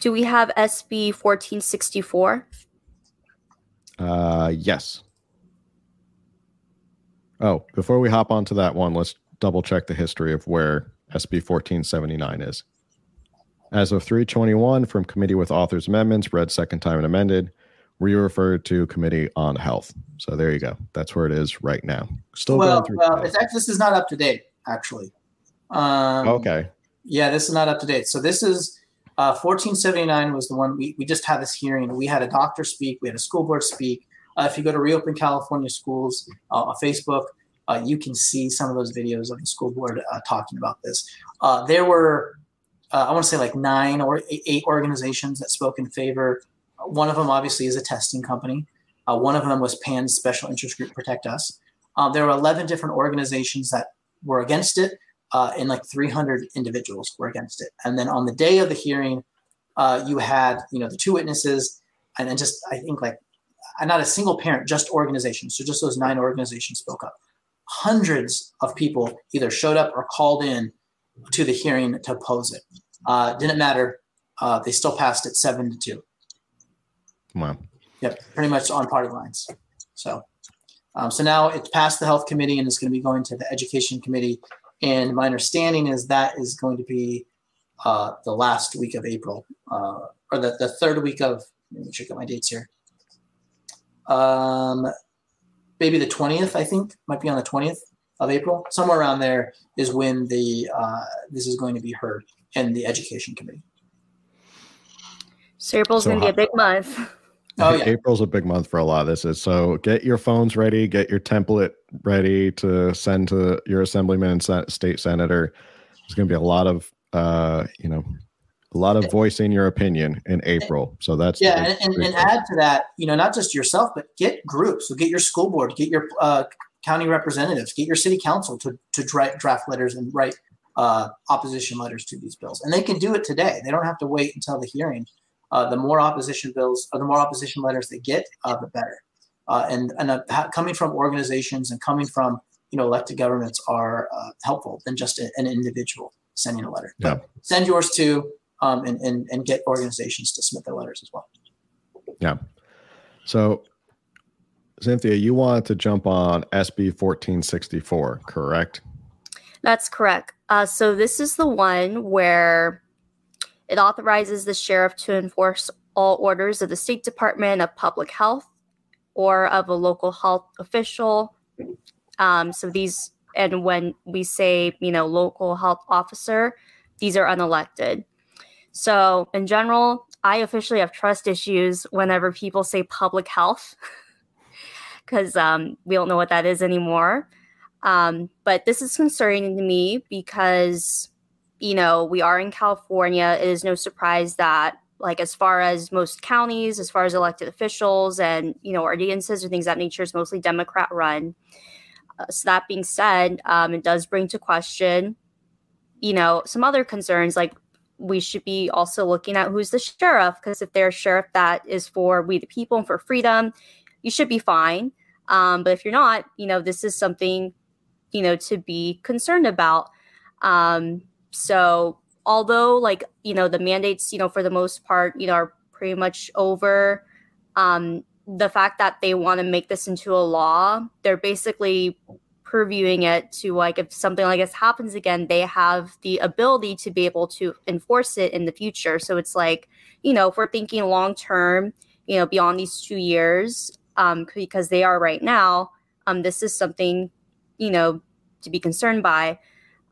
Do we have SB 1464? Uh, yes. Oh, before we hop onto that one, let's double check the history of where SB 1479 is. As of 321 from committee with authors amendments, read second time and amended, we referred to committee on health. So there you go. That's where it is right now. Still well, going through. well it's actually, this is not up to date, actually. Um, okay. Yeah, this is not up to date. So this is uh, 1479 was the one we, we just had this hearing. We had a doctor speak, we had a school board speak. Uh, if you go to Reopen California Schools uh, on Facebook, uh, you can see some of those videos of the school board uh, talking about this. Uh, there were, I want to say, like nine or eight organizations that spoke in favor. One of them, obviously, is a testing company. one of them was PAN's Special Interest Group Protect Us. there were 11 different organizations that were against it uh, and like 300 individuals were against it. And then on the day of the hearing, uh, you had you know the two witnesses, and then just I think like not a single parent, just organizations. So just those nine organizations spoke up. Hundreds of people either showed up or called in to the hearing to oppose it. Uh, didn't matter. Uh, they still passed it seven to two. Wow. Yep, pretty much on party lines. So, um, so now it's passed the health committee and it's going to be going to the education committee and my understanding is that is going to be uh, the last week of April, uh, or the, the third week of, let me check out my dates here. Um, maybe the 20th, I think, might be on the 20th of April. Somewhere around there is when the uh, this is going to be heard in the Education Committee. So April's so going to be a big month. Oh, yeah. April's a big month for a lot of this. Is so get your phones ready, get your template ready to send to your assemblyman and state senator. There's going to be a lot of, uh, you know, a lot of voicing your opinion in April. So that's yeah, and, and, and add to that, you know, not just yourself, but get groups. So get your school board, get your uh, county representatives, get your city council to to draft, draft letters and write uh, opposition letters to these bills, and they can do it today. They don't have to wait until the hearing uh, the more opposition bills or the more opposition letters they get, uh, the better. Uh, and and uh, coming from organizations and coming from you know elected governments are uh, helpful than just a, an individual sending a letter. Yeah. But send yours too, um, and, and and get organizations to submit their letters as well. Yeah. So, Cynthia, you wanted to jump on SB 1464, correct? That's correct. Uh, so this is the one where it authorizes the sheriff to enforce all orders of the State Department of Public Health or of a local health official. Um, so these, and when we say, you know, local health officer, these are unelected. So in general, I officially have trust issues whenever people say public health because um, we don't know what that is anymore. Um, but this is concerning to me because you know, we are in California. It is no surprise that, like, as far as most counties, as far as elected officials and, you know, ordinances or things that nature is mostly Democrat run. Uh, so, that being said, um, it does bring to question, you know, some other concerns like we should be also looking at who's the sheriff because if they're a sheriff that is for we the people and for freedom, you should be fine. Um, but if you're not, you know, this is something, you know, to be concerned about. Um, so although like you know the mandates you know for the most part you know are pretty much over um the fact that they want to make this into a law they're basically previewing it to like if something like this happens again they have the ability to be able to enforce it in the future. So it's like you know if we're thinking long term you know beyond these two years um because they are right now um this is something you know to be concerned by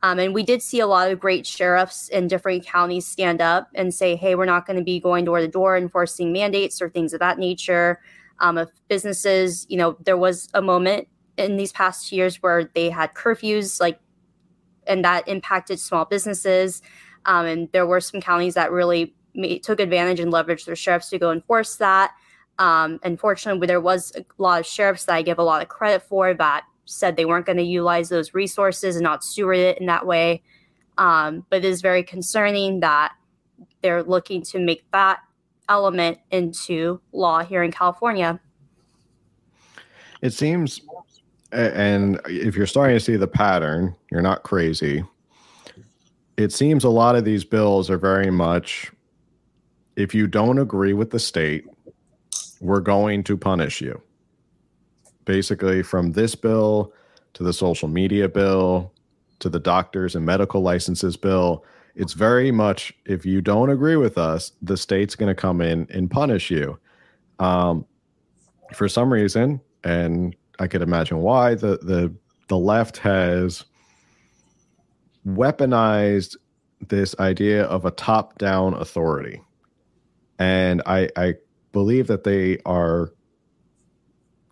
um, and we did see a lot of great sheriffs in different counties stand up and say, hey, we're not going to be going door to door enforcing mandates or things of that nature. Um, if businesses, you know, there was a moment in these past years where they had curfews, like, and that impacted small businesses. Um, and there were some counties that really made, took advantage and leveraged their sheriffs to go enforce that. Um, unfortunately, there was a lot of sheriffs that I give a lot of credit for that said they weren't going to utilize those resources and not steward it in that way. Um, but it is very concerning that they're looking to make that element into law here in California. It seems, and if you're starting to see the pattern, you're not crazy. It seems a lot of these bills are very much if you don't agree with the state, we're going to punish you. Basically, from this bill to the social media bill to the doctors and medical licenses bill, it's very much if you don't agree with us, the state's going to come in and punish you. Um, for some reason, and I could imagine why the the the left has weaponized this idea of a top down authority, and I I believe that they are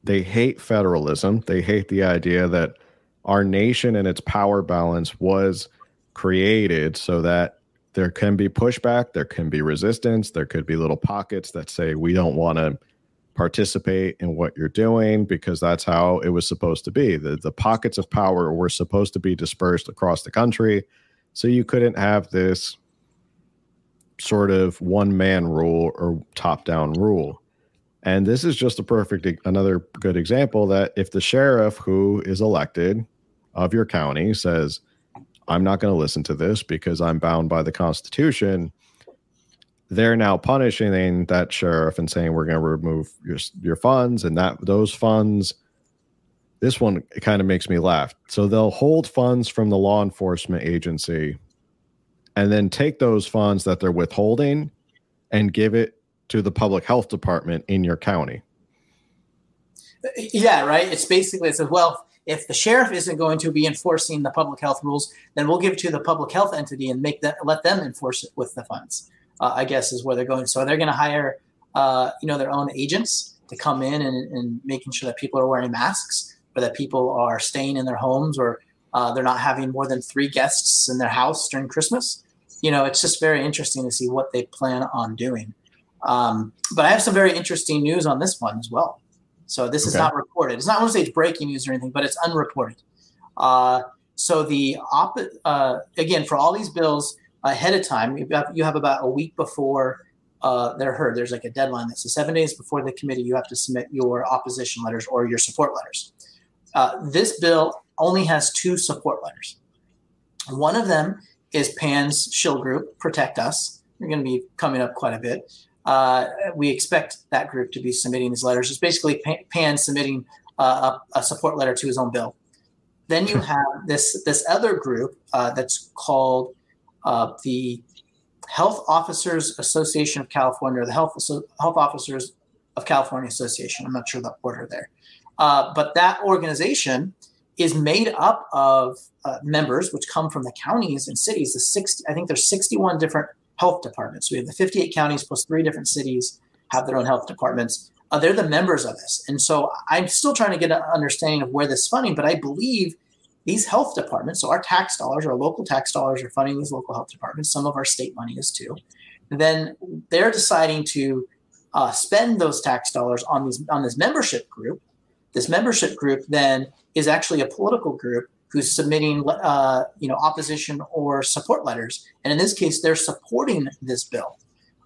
they hate federalism. They hate the idea that our nation and its power balance was created so that there can be pushback, there can be resistance, there could be little pockets that say we don't want to participate in what you're doing because that's how it was supposed to be. The the pockets of power were supposed to be dispersed across the country. So you couldn't have this sort of one man rule or top down rule. And this is just a perfect another good example that if the sheriff who is elected of your county says I'm not going to listen to this because I'm bound by the Constitution. They're now punishing that sheriff and saying we're going to remove your your funds and that those funds. This one kind of makes me laugh. So they'll hold funds from the law enforcement agency, and then take those funds that they're withholding, and give it to the public health department in your county. Yeah, right. It's basically it says, well, if the sheriff isn't going to be enforcing the public health rules, then we'll give it to the public health entity and make that let them enforce it with the funds. Uh, I guess is where they're going. So they're going to hire, uh, you know, their own agents to come in and, and, making sure that people are wearing masks, or that people are staying in their homes, or uh, they're not having more than three guests in their house during Christmas. You know, it's just very interesting to see what they plan on doing. Um, but I have some very interesting news on this one as well. So this okay. is not reported. It's not want to say it's breaking news or anything, but it's unreported. Uh, so the op- uh, again for all these bills ahead of time, you have, you have about a week before uh, they're heard. There's like a deadline that says seven days before the committee you have to submit your opposition letters or your support letters. Uh, this bill only has two support letters. One of them is Pan's Shill Group, Protect Us. They're going to be coming up quite a bit uh, we expect that group to be submitting these letters. It's basically Pan submitting uh, a, support letter to his own bill. Then you have this this other group uh, that's called uh, the Health Officers Association of California, or the Health Health Officers of California Association. I'm not sure the order there, uh, but that organization is made up of uh, members which come from the counties and cities. The 60, I think there's 61 different health departments. We have the 58 counties plus three different cities have their own health departments. Uh, they're the members of this. And so I'm still trying to get an understanding of where this funding, but I believe these health departments, so our tax dollars, our local tax dollars are funding these local health departments. Some of our state money is too. And Then they're deciding to uh, spend those tax dollars on these on this membership group. This membership group then is actually a political group who's submitting uh, you know opposition or support letters. And in this case they're supporting this bill.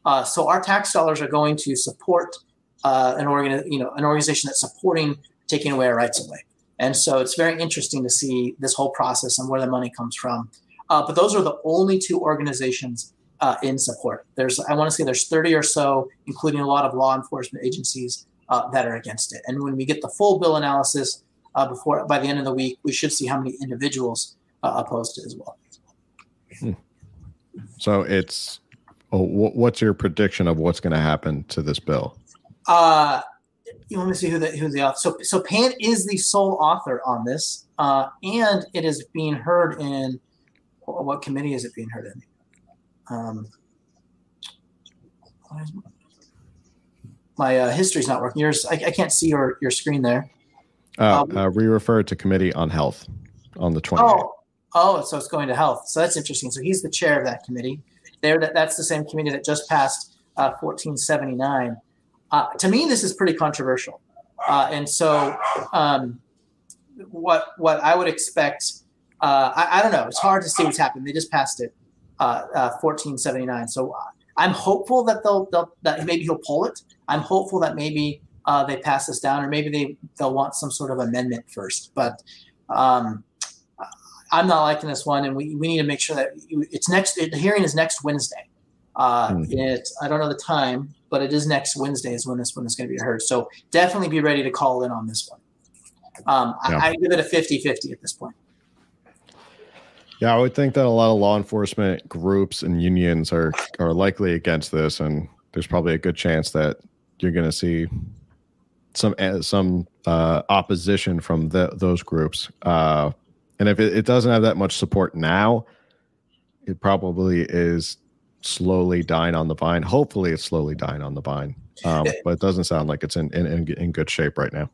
Uh, so our tax dollars are going to support uh, an organ you know an organization that's supporting taking away our rights away. And so it's very interesting to see this whole process and where the money comes from. Uh, but those are the only two organizations uh, in support. There's i want to say there's 30 or so including a lot of law enforcement agencies uh, that are against it. And when we get the full bill analysis uh, before by the end of the week, we should see how many individuals uh, opposed it as well. Hmm. So it's oh, what's your prediction of what's going to happen to this bill? Uh, you want me to see who the who the author? So so Pan is the sole author on this, uh, and it is being heard in what committee is it being heard in? Um, my uh, history's not working. Yours, I, I can't see your your screen there. Uh, Um, uh, we referred to committee on health on the 28th. Oh, oh, so it's going to health. So that's interesting. So he's the chair of that committee. There, that, that's the same committee that just passed uh, 1479. Uh, to me, this is pretty controversial, uh, and so um, what what I would expect. Uh, I, I don't know. It's hard to see what's happened. They just passed it, uh, uh, 1479. So uh, I'm hopeful that they'll, they'll that maybe he'll pull it. I'm hopeful that maybe uh, they pass this down, or maybe they they'll want some sort of amendment first. But um, I'm not liking this one, and we, we need to make sure that it's next. The hearing is next Wednesday. Uh, Hmm. It's I don't know the time, but it is next Wednesday is when this one is going to be heard. So definitely be ready to call in on this one. Um, Yeah. I, I give it a 50-50 at this point. Yeah, I would think that a lot of law enforcement groups and unions are are likely against this, and there's probably a good chance that you're going to see some uh, some uh, opposition from the, those groups. Uh, and if it, it doesn't have that much support now, it probably is slowly dying on the vine. Hopefully, it's slowly dying on the vine, um, but it doesn't sound like it's in in, in, in good shape right now.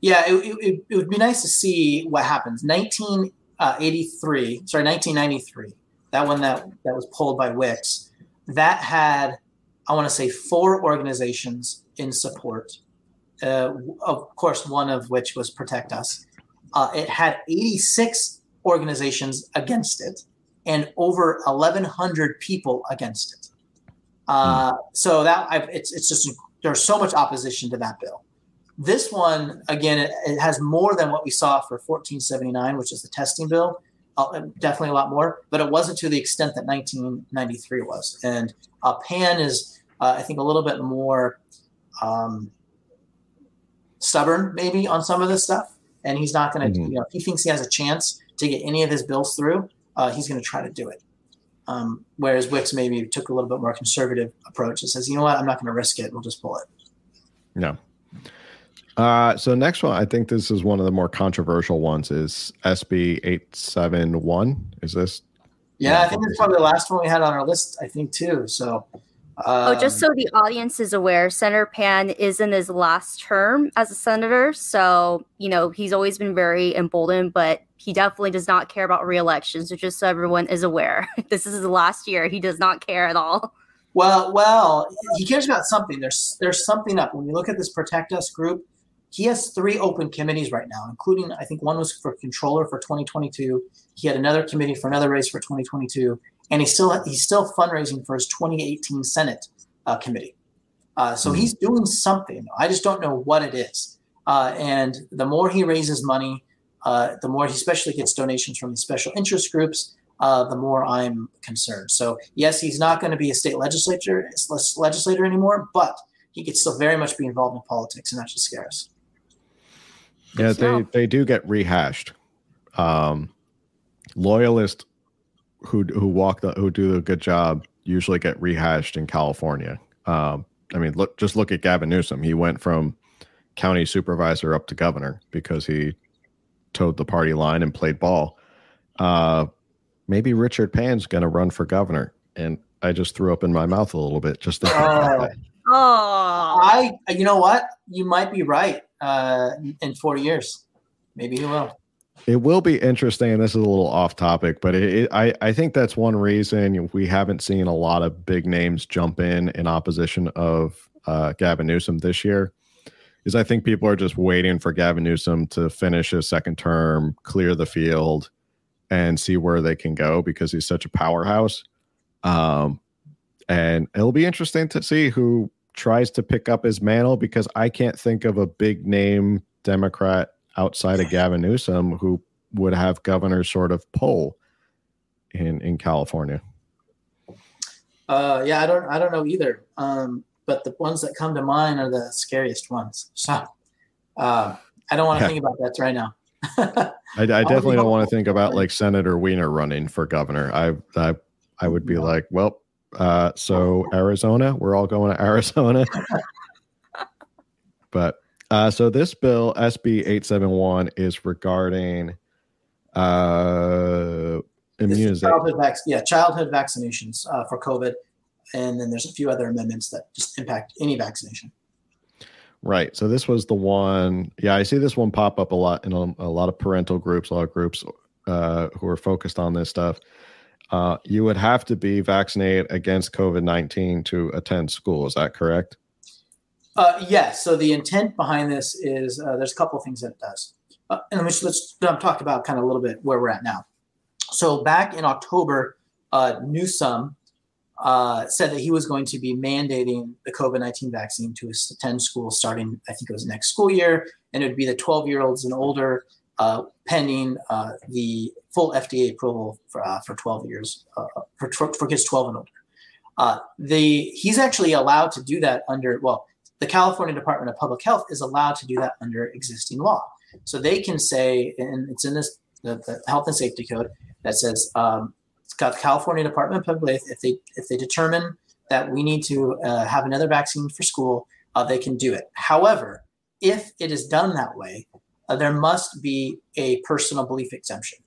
Yeah, it, it, it would be nice to see what happens. 1983, sorry, 1993, that one that, that was pulled by Wicks, that had, I want to say, four organizations in support. Uh, of course, one of which was Protect Us. Uh, it had 86 organizations against it and over 1,100 people against it. Uh, So that I, it's it's just there's so much opposition to that bill. This one, again, it, it has more than what we saw for 1479, which is the testing bill. Uh, definitely a lot more, but it wasn't to the extent that 1993 was. And uh, Pan is, uh, I think, a little bit more um, stubborn, maybe, on some of this stuff. And he's not going to, Mhm. you know, if he thinks he has a chance to get any of his bills through, uh, he's going to try to do it. Um, whereas Wicks maybe took a little bit more conservative approach and says, you know what, I'm not going to risk it. We'll just pull it. No. Uh, so next one, I think this is one of the more controversial ones. Is SB eight seven one? Is this? Yeah, I think it's probably the last one we had on our list. I think too. So, Oh, um, just so the audience is aware, Senator Pan is in his last term as a senator. So, you know, he's always been very emboldened, but he definitely does not care about reelection. So, just so everyone is aware, this is his last year. He does not care at all. well, well, he cares about something. There's there's something up. When you look at this Protect Us group, he has three open committees right now, including I think one was for controller for 2022. He had another committee for another race for 2022, and he's still he's still fundraising for his 2018 Senate uh, committee. Uh, so Mhm. he's doing something. I just don't know what it is. Uh, and the more he raises money, uh, the more he especially gets donations from the special interest groups, uh, the more I'm concerned. So yes, he's not going to be a state legislature legislator anymore, but he could still very much be involved in politics, and that should scare us. Yeah, Good to they they do get rehashed. Um, loyalists who who walk the who do a good job usually get rehashed in California. Um, I mean, look just look at Gavin Newsom. He went from county supervisor up to governor because he toed the party line and played ball. Uh, maybe Richard Pan's going to run for governor, and I just threw up in my mouth a little bit just thinking about Oh. Oh, I, you know what? You might be right. Uh, in four years, maybe he will. It will be interesting, this is a little off topic, but it, it, I, I think that's one reason we haven't seen a lot of big names jump in in opposition of uh, Gavin Newsom this year. Is I think people are just waiting for Gavin Newsom to finish his second term, clear the field, and see where they can go because he's such a powerhouse. Um, and it'll be interesting to see who tries to pick up his mantle because I can't think of a big name Democrat outside of Gavin Newsom who would have governor sort of pull in in California. Uh, yeah, I don't, I don't know either. Um, but the ones that come to mind are the scariest ones. So, uh, I don't want to Yeah. think about that right now. I, I definitely don't want to think about like Senator Wiener running for governor. I I I would be No. like, well, uh, so Arizona, we're all going to Arizona. but uh, so this bill SB eight seven one is regarding uh, immunization. Childhood vac- yeah, childhood vaccinations uh, for COVID, and then there's a few other amendments that just impact any vaccination. Right. So this was the one. Yeah, I see this one pop up a lot in a, a lot of parental groups, a lot of groups uh, who are focused on this stuff. Uh, you would have to be vaccinated against COVID 19 to attend school. Is that correct? Uh, yes. So the intent behind this is uh, there's a couple things that it does. Uh, and let's, let's talk about kind of a little bit where we're at now. So back in October, uh, Newsom uh, said that he was going to be mandating the COVID 19 vaccine to attend school starting, I think it was next school year, and it would be the 12 year olds and older, pending the full FDA approval for, for 12 years, for, for kids 12 and older. The, he's actually allowed to do that under, well, the California Department of Public Health is allowed to do that under existing law. So they can say, and it's in this the, the Health and Safety Code that says um, it's got the California Department of Public Health. If they if they determine that we need to uh, have another vaccine for school, uh, they can do it. However, if it is done that way, uh, there must be a personal belief exemption.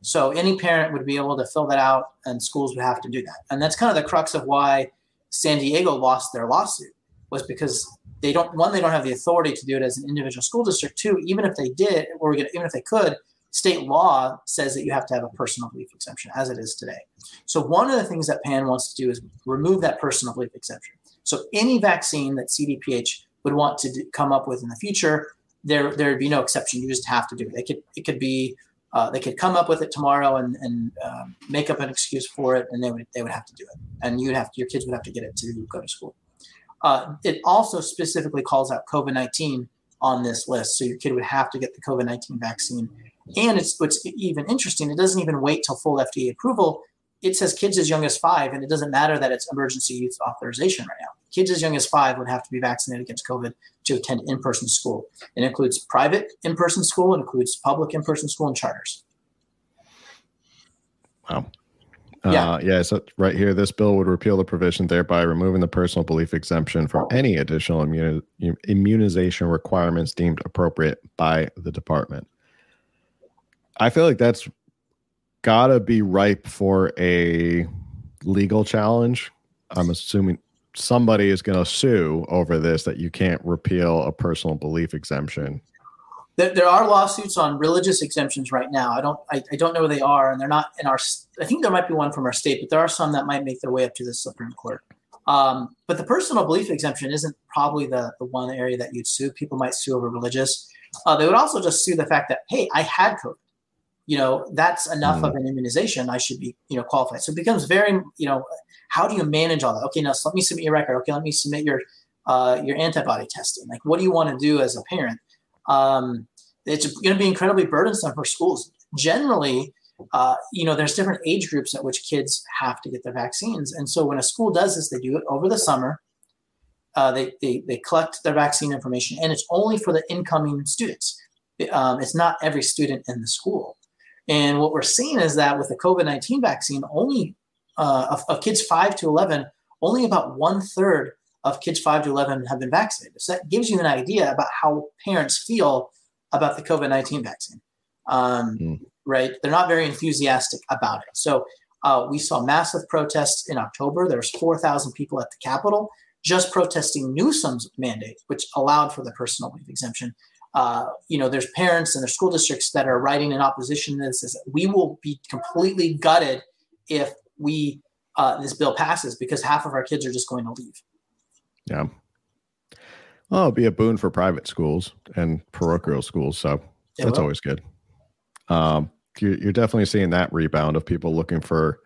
So any parent would be able to fill that out, and schools would have to do that. And that's kind of the crux of why San Diego lost their lawsuit was because they don't one they don't have the authority to do it as an individual school district. Two, even if they did, or even if they could, state law says that you have to have a personal belief exemption as it is today. So one of the things that PAN wants to do is remove that personal belief exemption. So any vaccine that CDPH would want to come up with in the future, there there'd be no exception. You just have to do it. They could it could be uh, they could come up with it tomorrow and, and um, make up an excuse for it, and they would they would have to do it, and you'd have your kids would have to get it to go to school. Uh, it also specifically calls out COVID nineteen on this list, so your kid would have to get the COVID nineteen vaccine and it's what's even interesting, it doesn't even wait till full FDA approval. It says kids as young as five, and it doesn't matter that it's emergency use authorization right now. Kids as young as five would have to be vaccinated against COVID to attend in person school. It includes private in person school, it includes public in person school, and charters. Wow. Yeah. Uh, yeah. So right here, this bill would repeal the provision, thereby removing the personal belief exemption from any additional immuni- immunization requirements deemed appropriate by the department. I feel like that's got to be ripe for a legal challenge. I'm assuming somebody is going to sue over this that you can't repeal a personal belief exemption. There, there are lawsuits on religious exemptions right now. I don't I, I don't know where they are, and they're not in our. I think there might be one from our state, but there are some that might make their way up to the Supreme Court. Um, but the personal belief exemption isn't probably the, the one area that you'd sue. People might sue over religious. Uh, they would also just sue the fact that, hey, I had COVID you know that's enough mm. of an immunization i should be you know qualified so it becomes very you know how do you manage all that okay now so let me submit your record okay let me submit your uh, your antibody testing like what do you want to do as a parent um, it's going to be incredibly burdensome for schools. Generally uh, you know there's different age groups at which kids have to get their vaccines. And so when a school does this they do it over the summer. Uh, they, they, they collect their vaccine information and it's only for the incoming students. Um, it's not every student in the school. And what we're seeing is that with the COVID 19 vaccine, only uh, of, of, kids 5 to 11, only about one third of kids 5 to 11 have been vaccinated. So that gives you an idea about how parents feel about the COVID 19 vaccine. Um, mm. Right? They're not very enthusiastic about it. So uh, we saw massive protests in October. There was 4,000 people at the Capitol just protesting Newsom's mandate, which allowed for the personal leave exemption uh, you know, there's parents and there's school districts that are writing in opposition to this. Is we will be completely gutted if we uh, this bill passes because half of our kids are just going to leave. Yeah. Well, it'll be a boon for private schools and parochial schools, so it that's always good. Um, you're, you're definitely seeing that rebound of people looking for.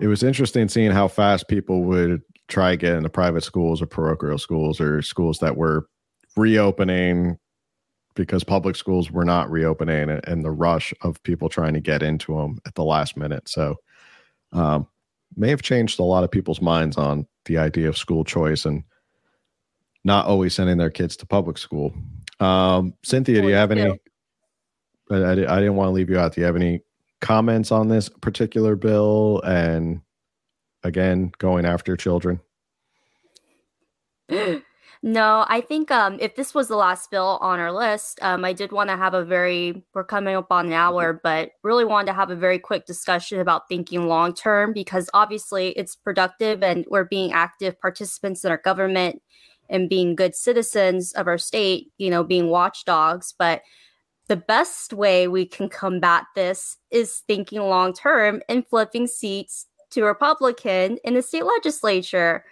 It was interesting seeing how fast people would try get into private schools or parochial schools or schools that were reopening because public schools were not reopening and the rush of people trying to get into them at the last minute. So, um, may have changed a lot of people's minds on the idea of school choice and not always sending their kids to public school. Um, Cynthia, do you have any? I, I, I didn't want to leave you out. Do you have any comments on this particular bill? And again, going after children? No, I think um, if this was the last bill on our list, um, I did want to have a very, we're coming up on an hour, but really wanted to have a very quick discussion about thinking long term because obviously it's productive and we're being active participants in our government. and being good citizens of our state, you know, being watchdogs. But the best way we can combat this is thinking long term and flipping seats to Republican in the state legislature.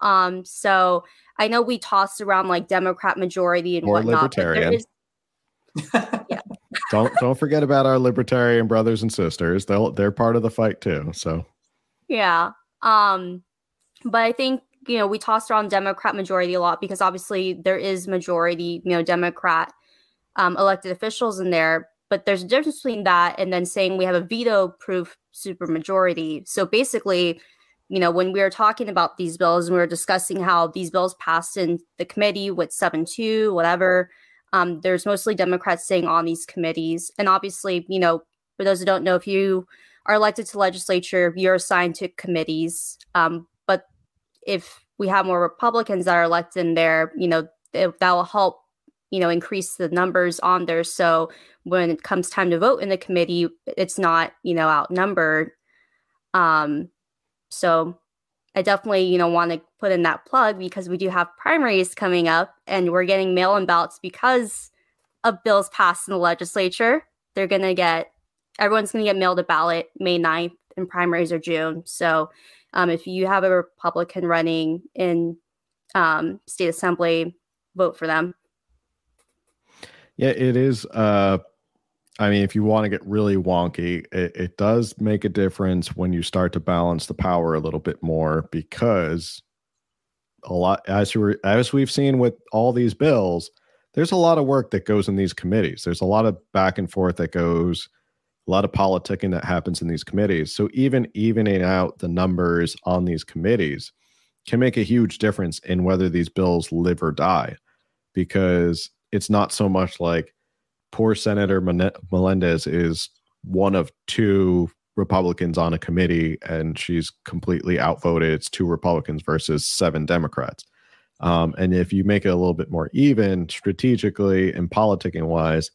Um, so I know we tossed around like Democrat majority and or whatnot. Libertarian. Is, yeah. don't don't forget about our libertarian brothers and sisters. They'll they're part of the fight too. So yeah. Um, but I think you know we tossed around Democrat majority a lot because obviously there is majority, you know, Democrat um, elected officials in there. But there's a difference between that and then saying we have a veto-proof supermajority. So basically, you know, when we were talking about these bills and we were discussing how these bills passed in the committee with 7 2, whatever, um, there's mostly Democrats sitting on these committees. And obviously, you know, for those who don't know, if you are elected to legislature, you're assigned to committees. Um, but if we have more Republicans that are elected in there, you know, it, that will help, you know, increase the numbers on there. So when it comes time to vote in the committee, it's not, you know, outnumbered. Um, so I definitely, you know, want to put in that plug because we do have primaries coming up and we're getting mail-in ballots because of bills passed in the legislature. They're going to get everyone's going to get mailed a ballot May 9th and primaries are June. So um, if you have a Republican running in um, state assembly, vote for them. Yeah, it is. Uh, I mean, if you want to get really wonky, it, it does make a difference when you start to balance the power a little bit more because a lot, as we as we've seen with all these bills, there's a lot of work that goes in these committees. There's a lot of back and forth that goes a lot of politicking that happens in these committees. So even evening out the numbers on these committees can make a huge difference in whether these bills live or die because it's not so much like poor Senator Melendez is one of two Republicans on a committee and she's completely outvoted. It's two Republicans versus seven Democrats. Um, and if you make it a little bit more even strategically and politicking wise,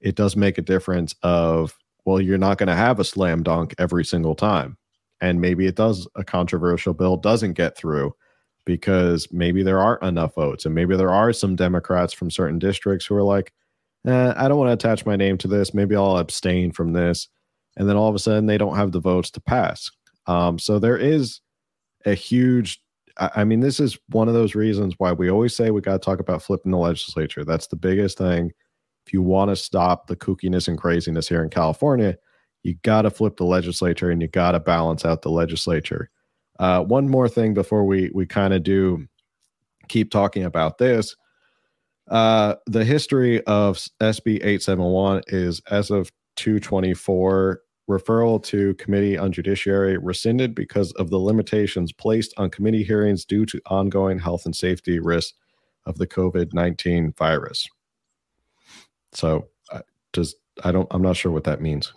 it does make a difference of well, you're not going to have a slam dunk every single time. And maybe it does, a controversial bill doesn't get through because maybe there aren't enough votes. And maybe there are some Democrats from certain districts who are like, eh, I don't want to attach my name to this. Maybe I'll abstain from this. And then all of a sudden they don't have the votes to pass. Um, so there is a huge I mean, this is one of those reasons why we always say we got to talk about flipping the legislature. That's the biggest thing if you want to stop the kookiness and craziness here in California, you got to flip the legislature and you got to balance out the legislature. Uh, one more thing before we we kind of do keep talking about this. Uh, the history of SB 871 is as of 224 referral to committee on judiciary rescinded because of the limitations placed on committee hearings due to ongoing health and safety risks of the COVID-19 virus. So does I don't I'm not sure what that means.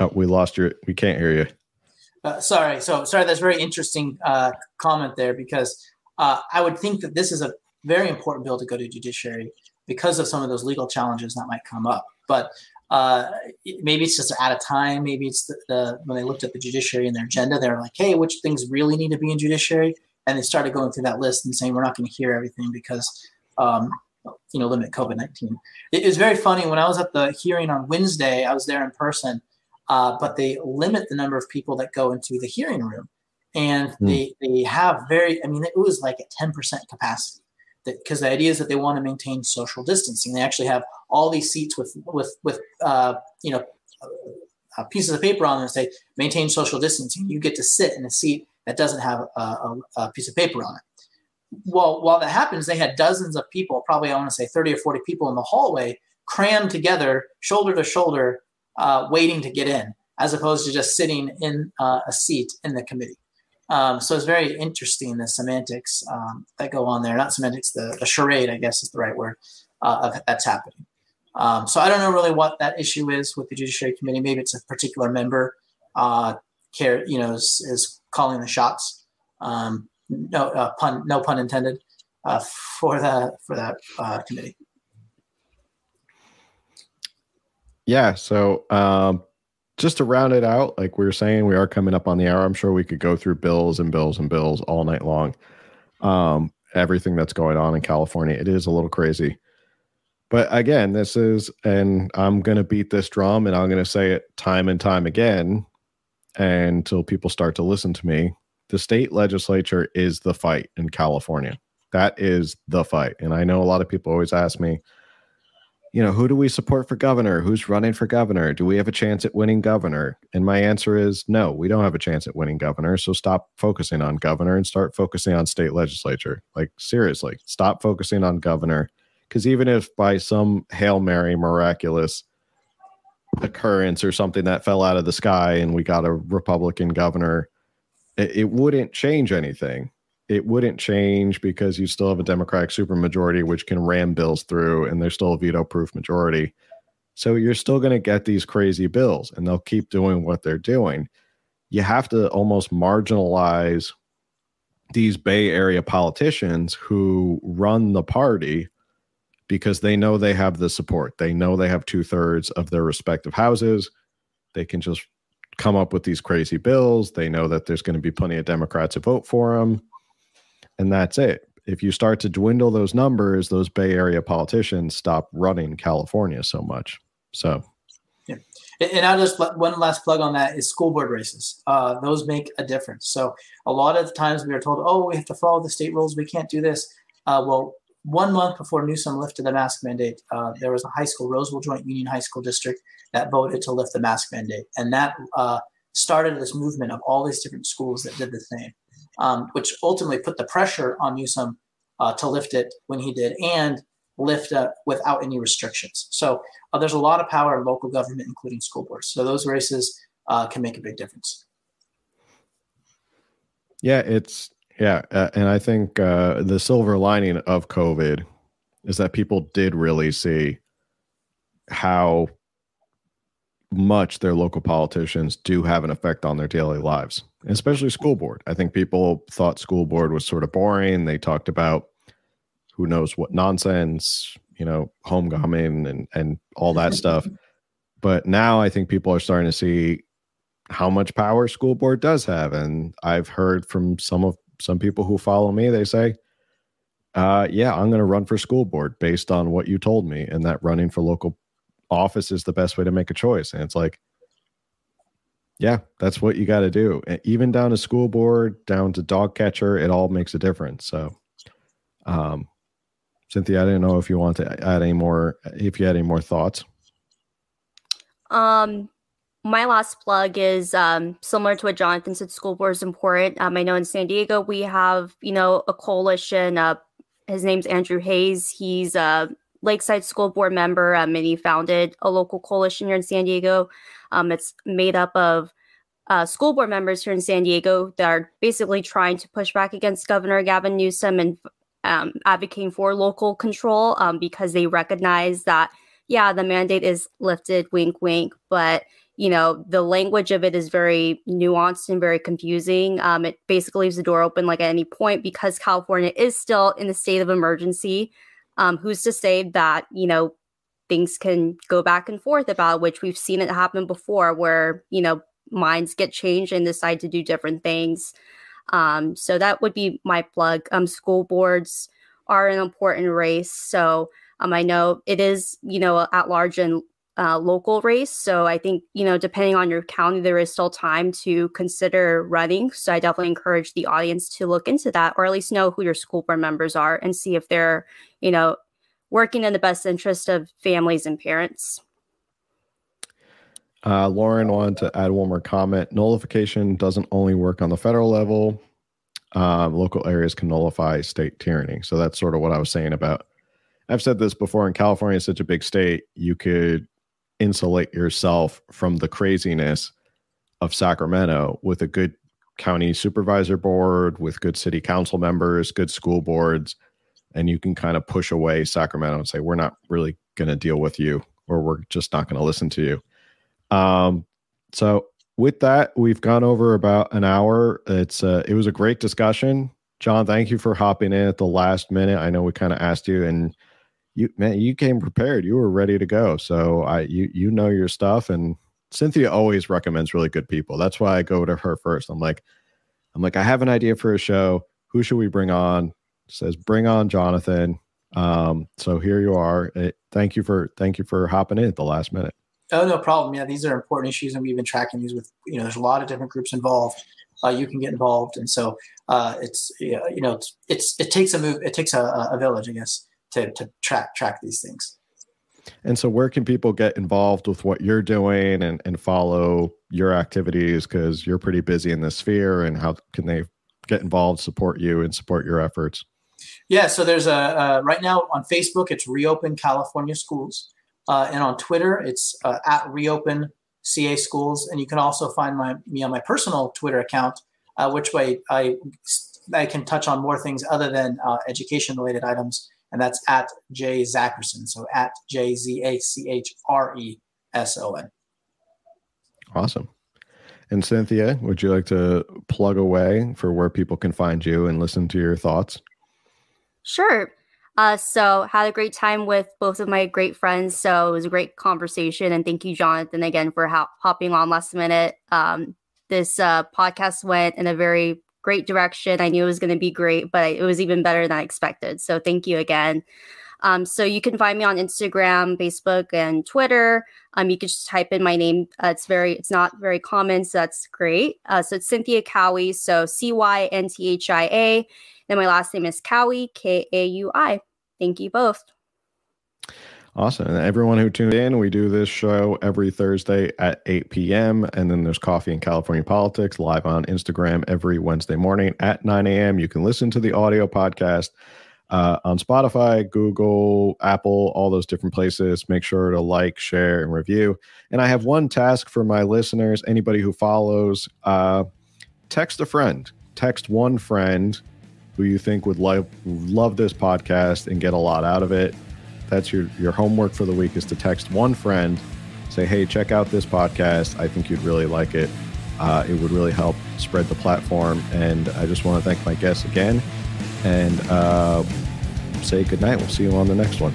Oh, we lost your. We can't hear you. Uh, sorry. So sorry. That's very interesting uh, comment there because uh, I would think that this is a very important bill to go to judiciary because of some of those legal challenges that might come up. But uh, maybe it's just out of time. Maybe it's the, the, when they looked at the judiciary and their agenda, they're like, hey, which things really need to be in judiciary? and they started going through that list and saying we're not going to hear everything because um, you know limit covid-19 it was very funny when i was at the hearing on wednesday i was there in person uh, but they limit the number of people that go into the hearing room and mm. they they have very i mean it was like at 10% capacity because the idea is that they want to maintain social distancing they actually have all these seats with with with uh, you know uh, pieces of paper on them that say maintain social distancing you get to sit in a seat that doesn't have a, a, a piece of paper on it. Well, while that happens, they had dozens of people, probably I want to say 30 or 40 people in the hallway, crammed together, shoulder to shoulder, uh, waiting to get in, as opposed to just sitting in uh, a seat in the committee. Um, so it's very interesting the semantics um, that go on there. Not semantics, the, the charade, I guess is the right word, uh, of, that's happening. Um, so I don't know really what that issue is with the Judiciary Committee. Maybe it's a particular member uh, care, you know, is, is calling the shots. Um, no uh, pun, no pun intended, uh, for the for that uh, committee. Yeah. So um, just to round it out, like we were saying, we are coming up on the hour. I'm sure we could go through bills and bills and bills all night long. Um, everything that's going on in California, it is a little crazy. But again, this is, and I'm going to beat this drum and I'm going to say it time and time again until people start to listen to me. The state legislature is the fight in California. That is the fight. And I know a lot of people always ask me, you know, who do we support for governor? Who's running for governor? Do we have a chance at winning governor? And my answer is no, we don't have a chance at winning governor. So stop focusing on governor and start focusing on state legislature. Like, seriously, stop focusing on governor. Because even if by some Hail Mary miraculous occurrence or something that fell out of the sky and we got a Republican governor, it, it wouldn't change anything it wouldn't change because you still have a Democratic supermajority, which can ram bills through, and there's still a veto proof majority. So you're still going to get these crazy bills, and they'll keep doing what they're doing. You have to almost marginalize these Bay Area politicians who run the party because they know they have the support. They know they have two thirds of their respective houses. They can just come up with these crazy bills. They know that there's going to be plenty of Democrats to vote for them and that's it. If you start to dwindle those numbers, those Bay Area politicians stop running California so much. So, yeah. And I'll just one last plug on that is school board races. Uh, those make a difference. So a lot of times we are told, oh, we have to follow the state rules. We can't do this. Uh, well, one month before Newsom lifted the mask mandate, uh, there was a high school, Roseville Joint Union High School District, that voted to lift the mask mandate, and that uh, started this movement of all these different schools that did the same um, which ultimately put the pressure on Newsom uh, to lift it when he did and lift uh, without any restrictions. So uh, there's a lot of power in local government, including school boards. So those races uh, can make a big difference. Yeah, it's yeah, uh, and I think uh, the silver lining of COVID is that people did really see how much their local politicians do have an effect on their daily lives, especially school board. I think people thought school board was sort of boring. They talked about who knows what nonsense, you know, homecoming and and all that stuff. But now I think people are starting to see how much power school board does have, and I've heard from some of some people who follow me. They say, uh, "Yeah, I'm going to run for school board based on what you told me," and that running for local office is the best way to make a choice. And it's like, yeah, that's what you got to do. even down to school board, down to dog catcher, it all makes a difference. So, um, Cynthia, I didn't know if you want to add any more, if you had any more thoughts. Um, my last plug is um, similar to what Jonathan said. School board is important. Um, I know in San Diego we have, you know, a coalition. Uh, his name's Andrew Hayes. He's uh, Lakeside School Board member, um, and he founded a local coalition here in San Diego. Um, it's made up of uh, school board members here in San Diego that are basically trying to push back against Governor Gavin Newsom and um, advocating for local control um, because they recognize that, yeah, the mandate is lifted, wink, wink, but you know the language of it is very nuanced and very confusing. Um, it basically leaves the door open like at any point because California is still in the state of emergency. Um, who's to say that, you know, things can go back and forth about which we've seen it happen before where, you know, minds get changed and decide to do different things. Um, so that would be my plug. Um, school boards are an important race. So um, I know it is, you know, at large and uh, local race. So I think, you know, depending on your county, there is still time to consider running. So I definitely encourage the audience to look into that or at least know who your school board members are and see if they're, you know, working in the best interest of families and parents. Uh, Lauren wanted to add one more comment. Nullification doesn't only work on the federal level. Um, local areas can nullify state tyranny. So that's sort of what I was saying about. I've said this before. In California, such a big state, you could insulate yourself from the craziness of Sacramento with a good county supervisor board, with good city council members, good school boards, and you can kind of push away Sacramento and say, we're not really going to deal with you, or we're just not going to listen to you. Um, so with that, we've gone over about an hour. It's uh, it was a great discussion. John, thank you for hopping in at the last minute. I know we kind of asked you, and you man, you came prepared. You were ready to go. So I you you know your stuff, and Cynthia always recommends really good people. That's why I go to her first. I'm like, I'm like, I have an idea for a show. Who should we bring on? Says, bring on Jonathan. Um, so here you are. It, thank you for thank you for hopping in at the last minute. Oh, no problem. Yeah, these are important issues, and we've been tracking these with you know. There's a lot of different groups involved. Uh, you can get involved, and so uh, it's you know it's, it's it takes a move. It takes a, a village, I guess, to to track track these things. And so, where can people get involved with what you're doing and, and follow your activities? Because you're pretty busy in this sphere, and how can they get involved, support you, and support your efforts? Yeah, so there's a uh, right now on Facebook, it's Reopen California Schools, uh, and on Twitter, it's uh, at Reopen CA Schools, and you can also find my me on my personal Twitter account, uh, which way I I can touch on more things other than uh, education related items and that's at J Zachreson. So at J Z A C H R E S O N. Awesome. And Cynthia, would you like to plug away for where people can find you and listen to your thoughts? Sure. Uh, so had a great time with both of my great friends. So it was a great conversation, and thank you, Jonathan, again for ho- hopping on last minute. Um, this uh, podcast went in a very great direction. I knew it was going to be great, but it was even better than I expected. So thank you again. Um, so you can find me on Instagram, Facebook, and Twitter. Um, you can just type in my name. Uh, it's very, it's not very common, so that's great. Uh, so it's Cynthia Kaui. So C Y N T H I A. And my last name is Kaui, K A U I. Thank you both. Awesome. And everyone who tuned in, we do this show every Thursday at 8 p.m. And then there's Coffee in California Politics live on Instagram every Wednesday morning at 9 a.m. You can listen to the audio podcast uh, on Spotify, Google, Apple, all those different places. Make sure to like, share, and review. And I have one task for my listeners anybody who follows, uh, text a friend, text one friend who you think would love, love this podcast and get a lot out of it that's your your homework for the week is to text one friend, say, "Hey, check out this podcast. I think you'd really like it. Uh, it would really help spread the platform." And I just want to thank my guests again, and uh, say good night. We'll see you on the next one.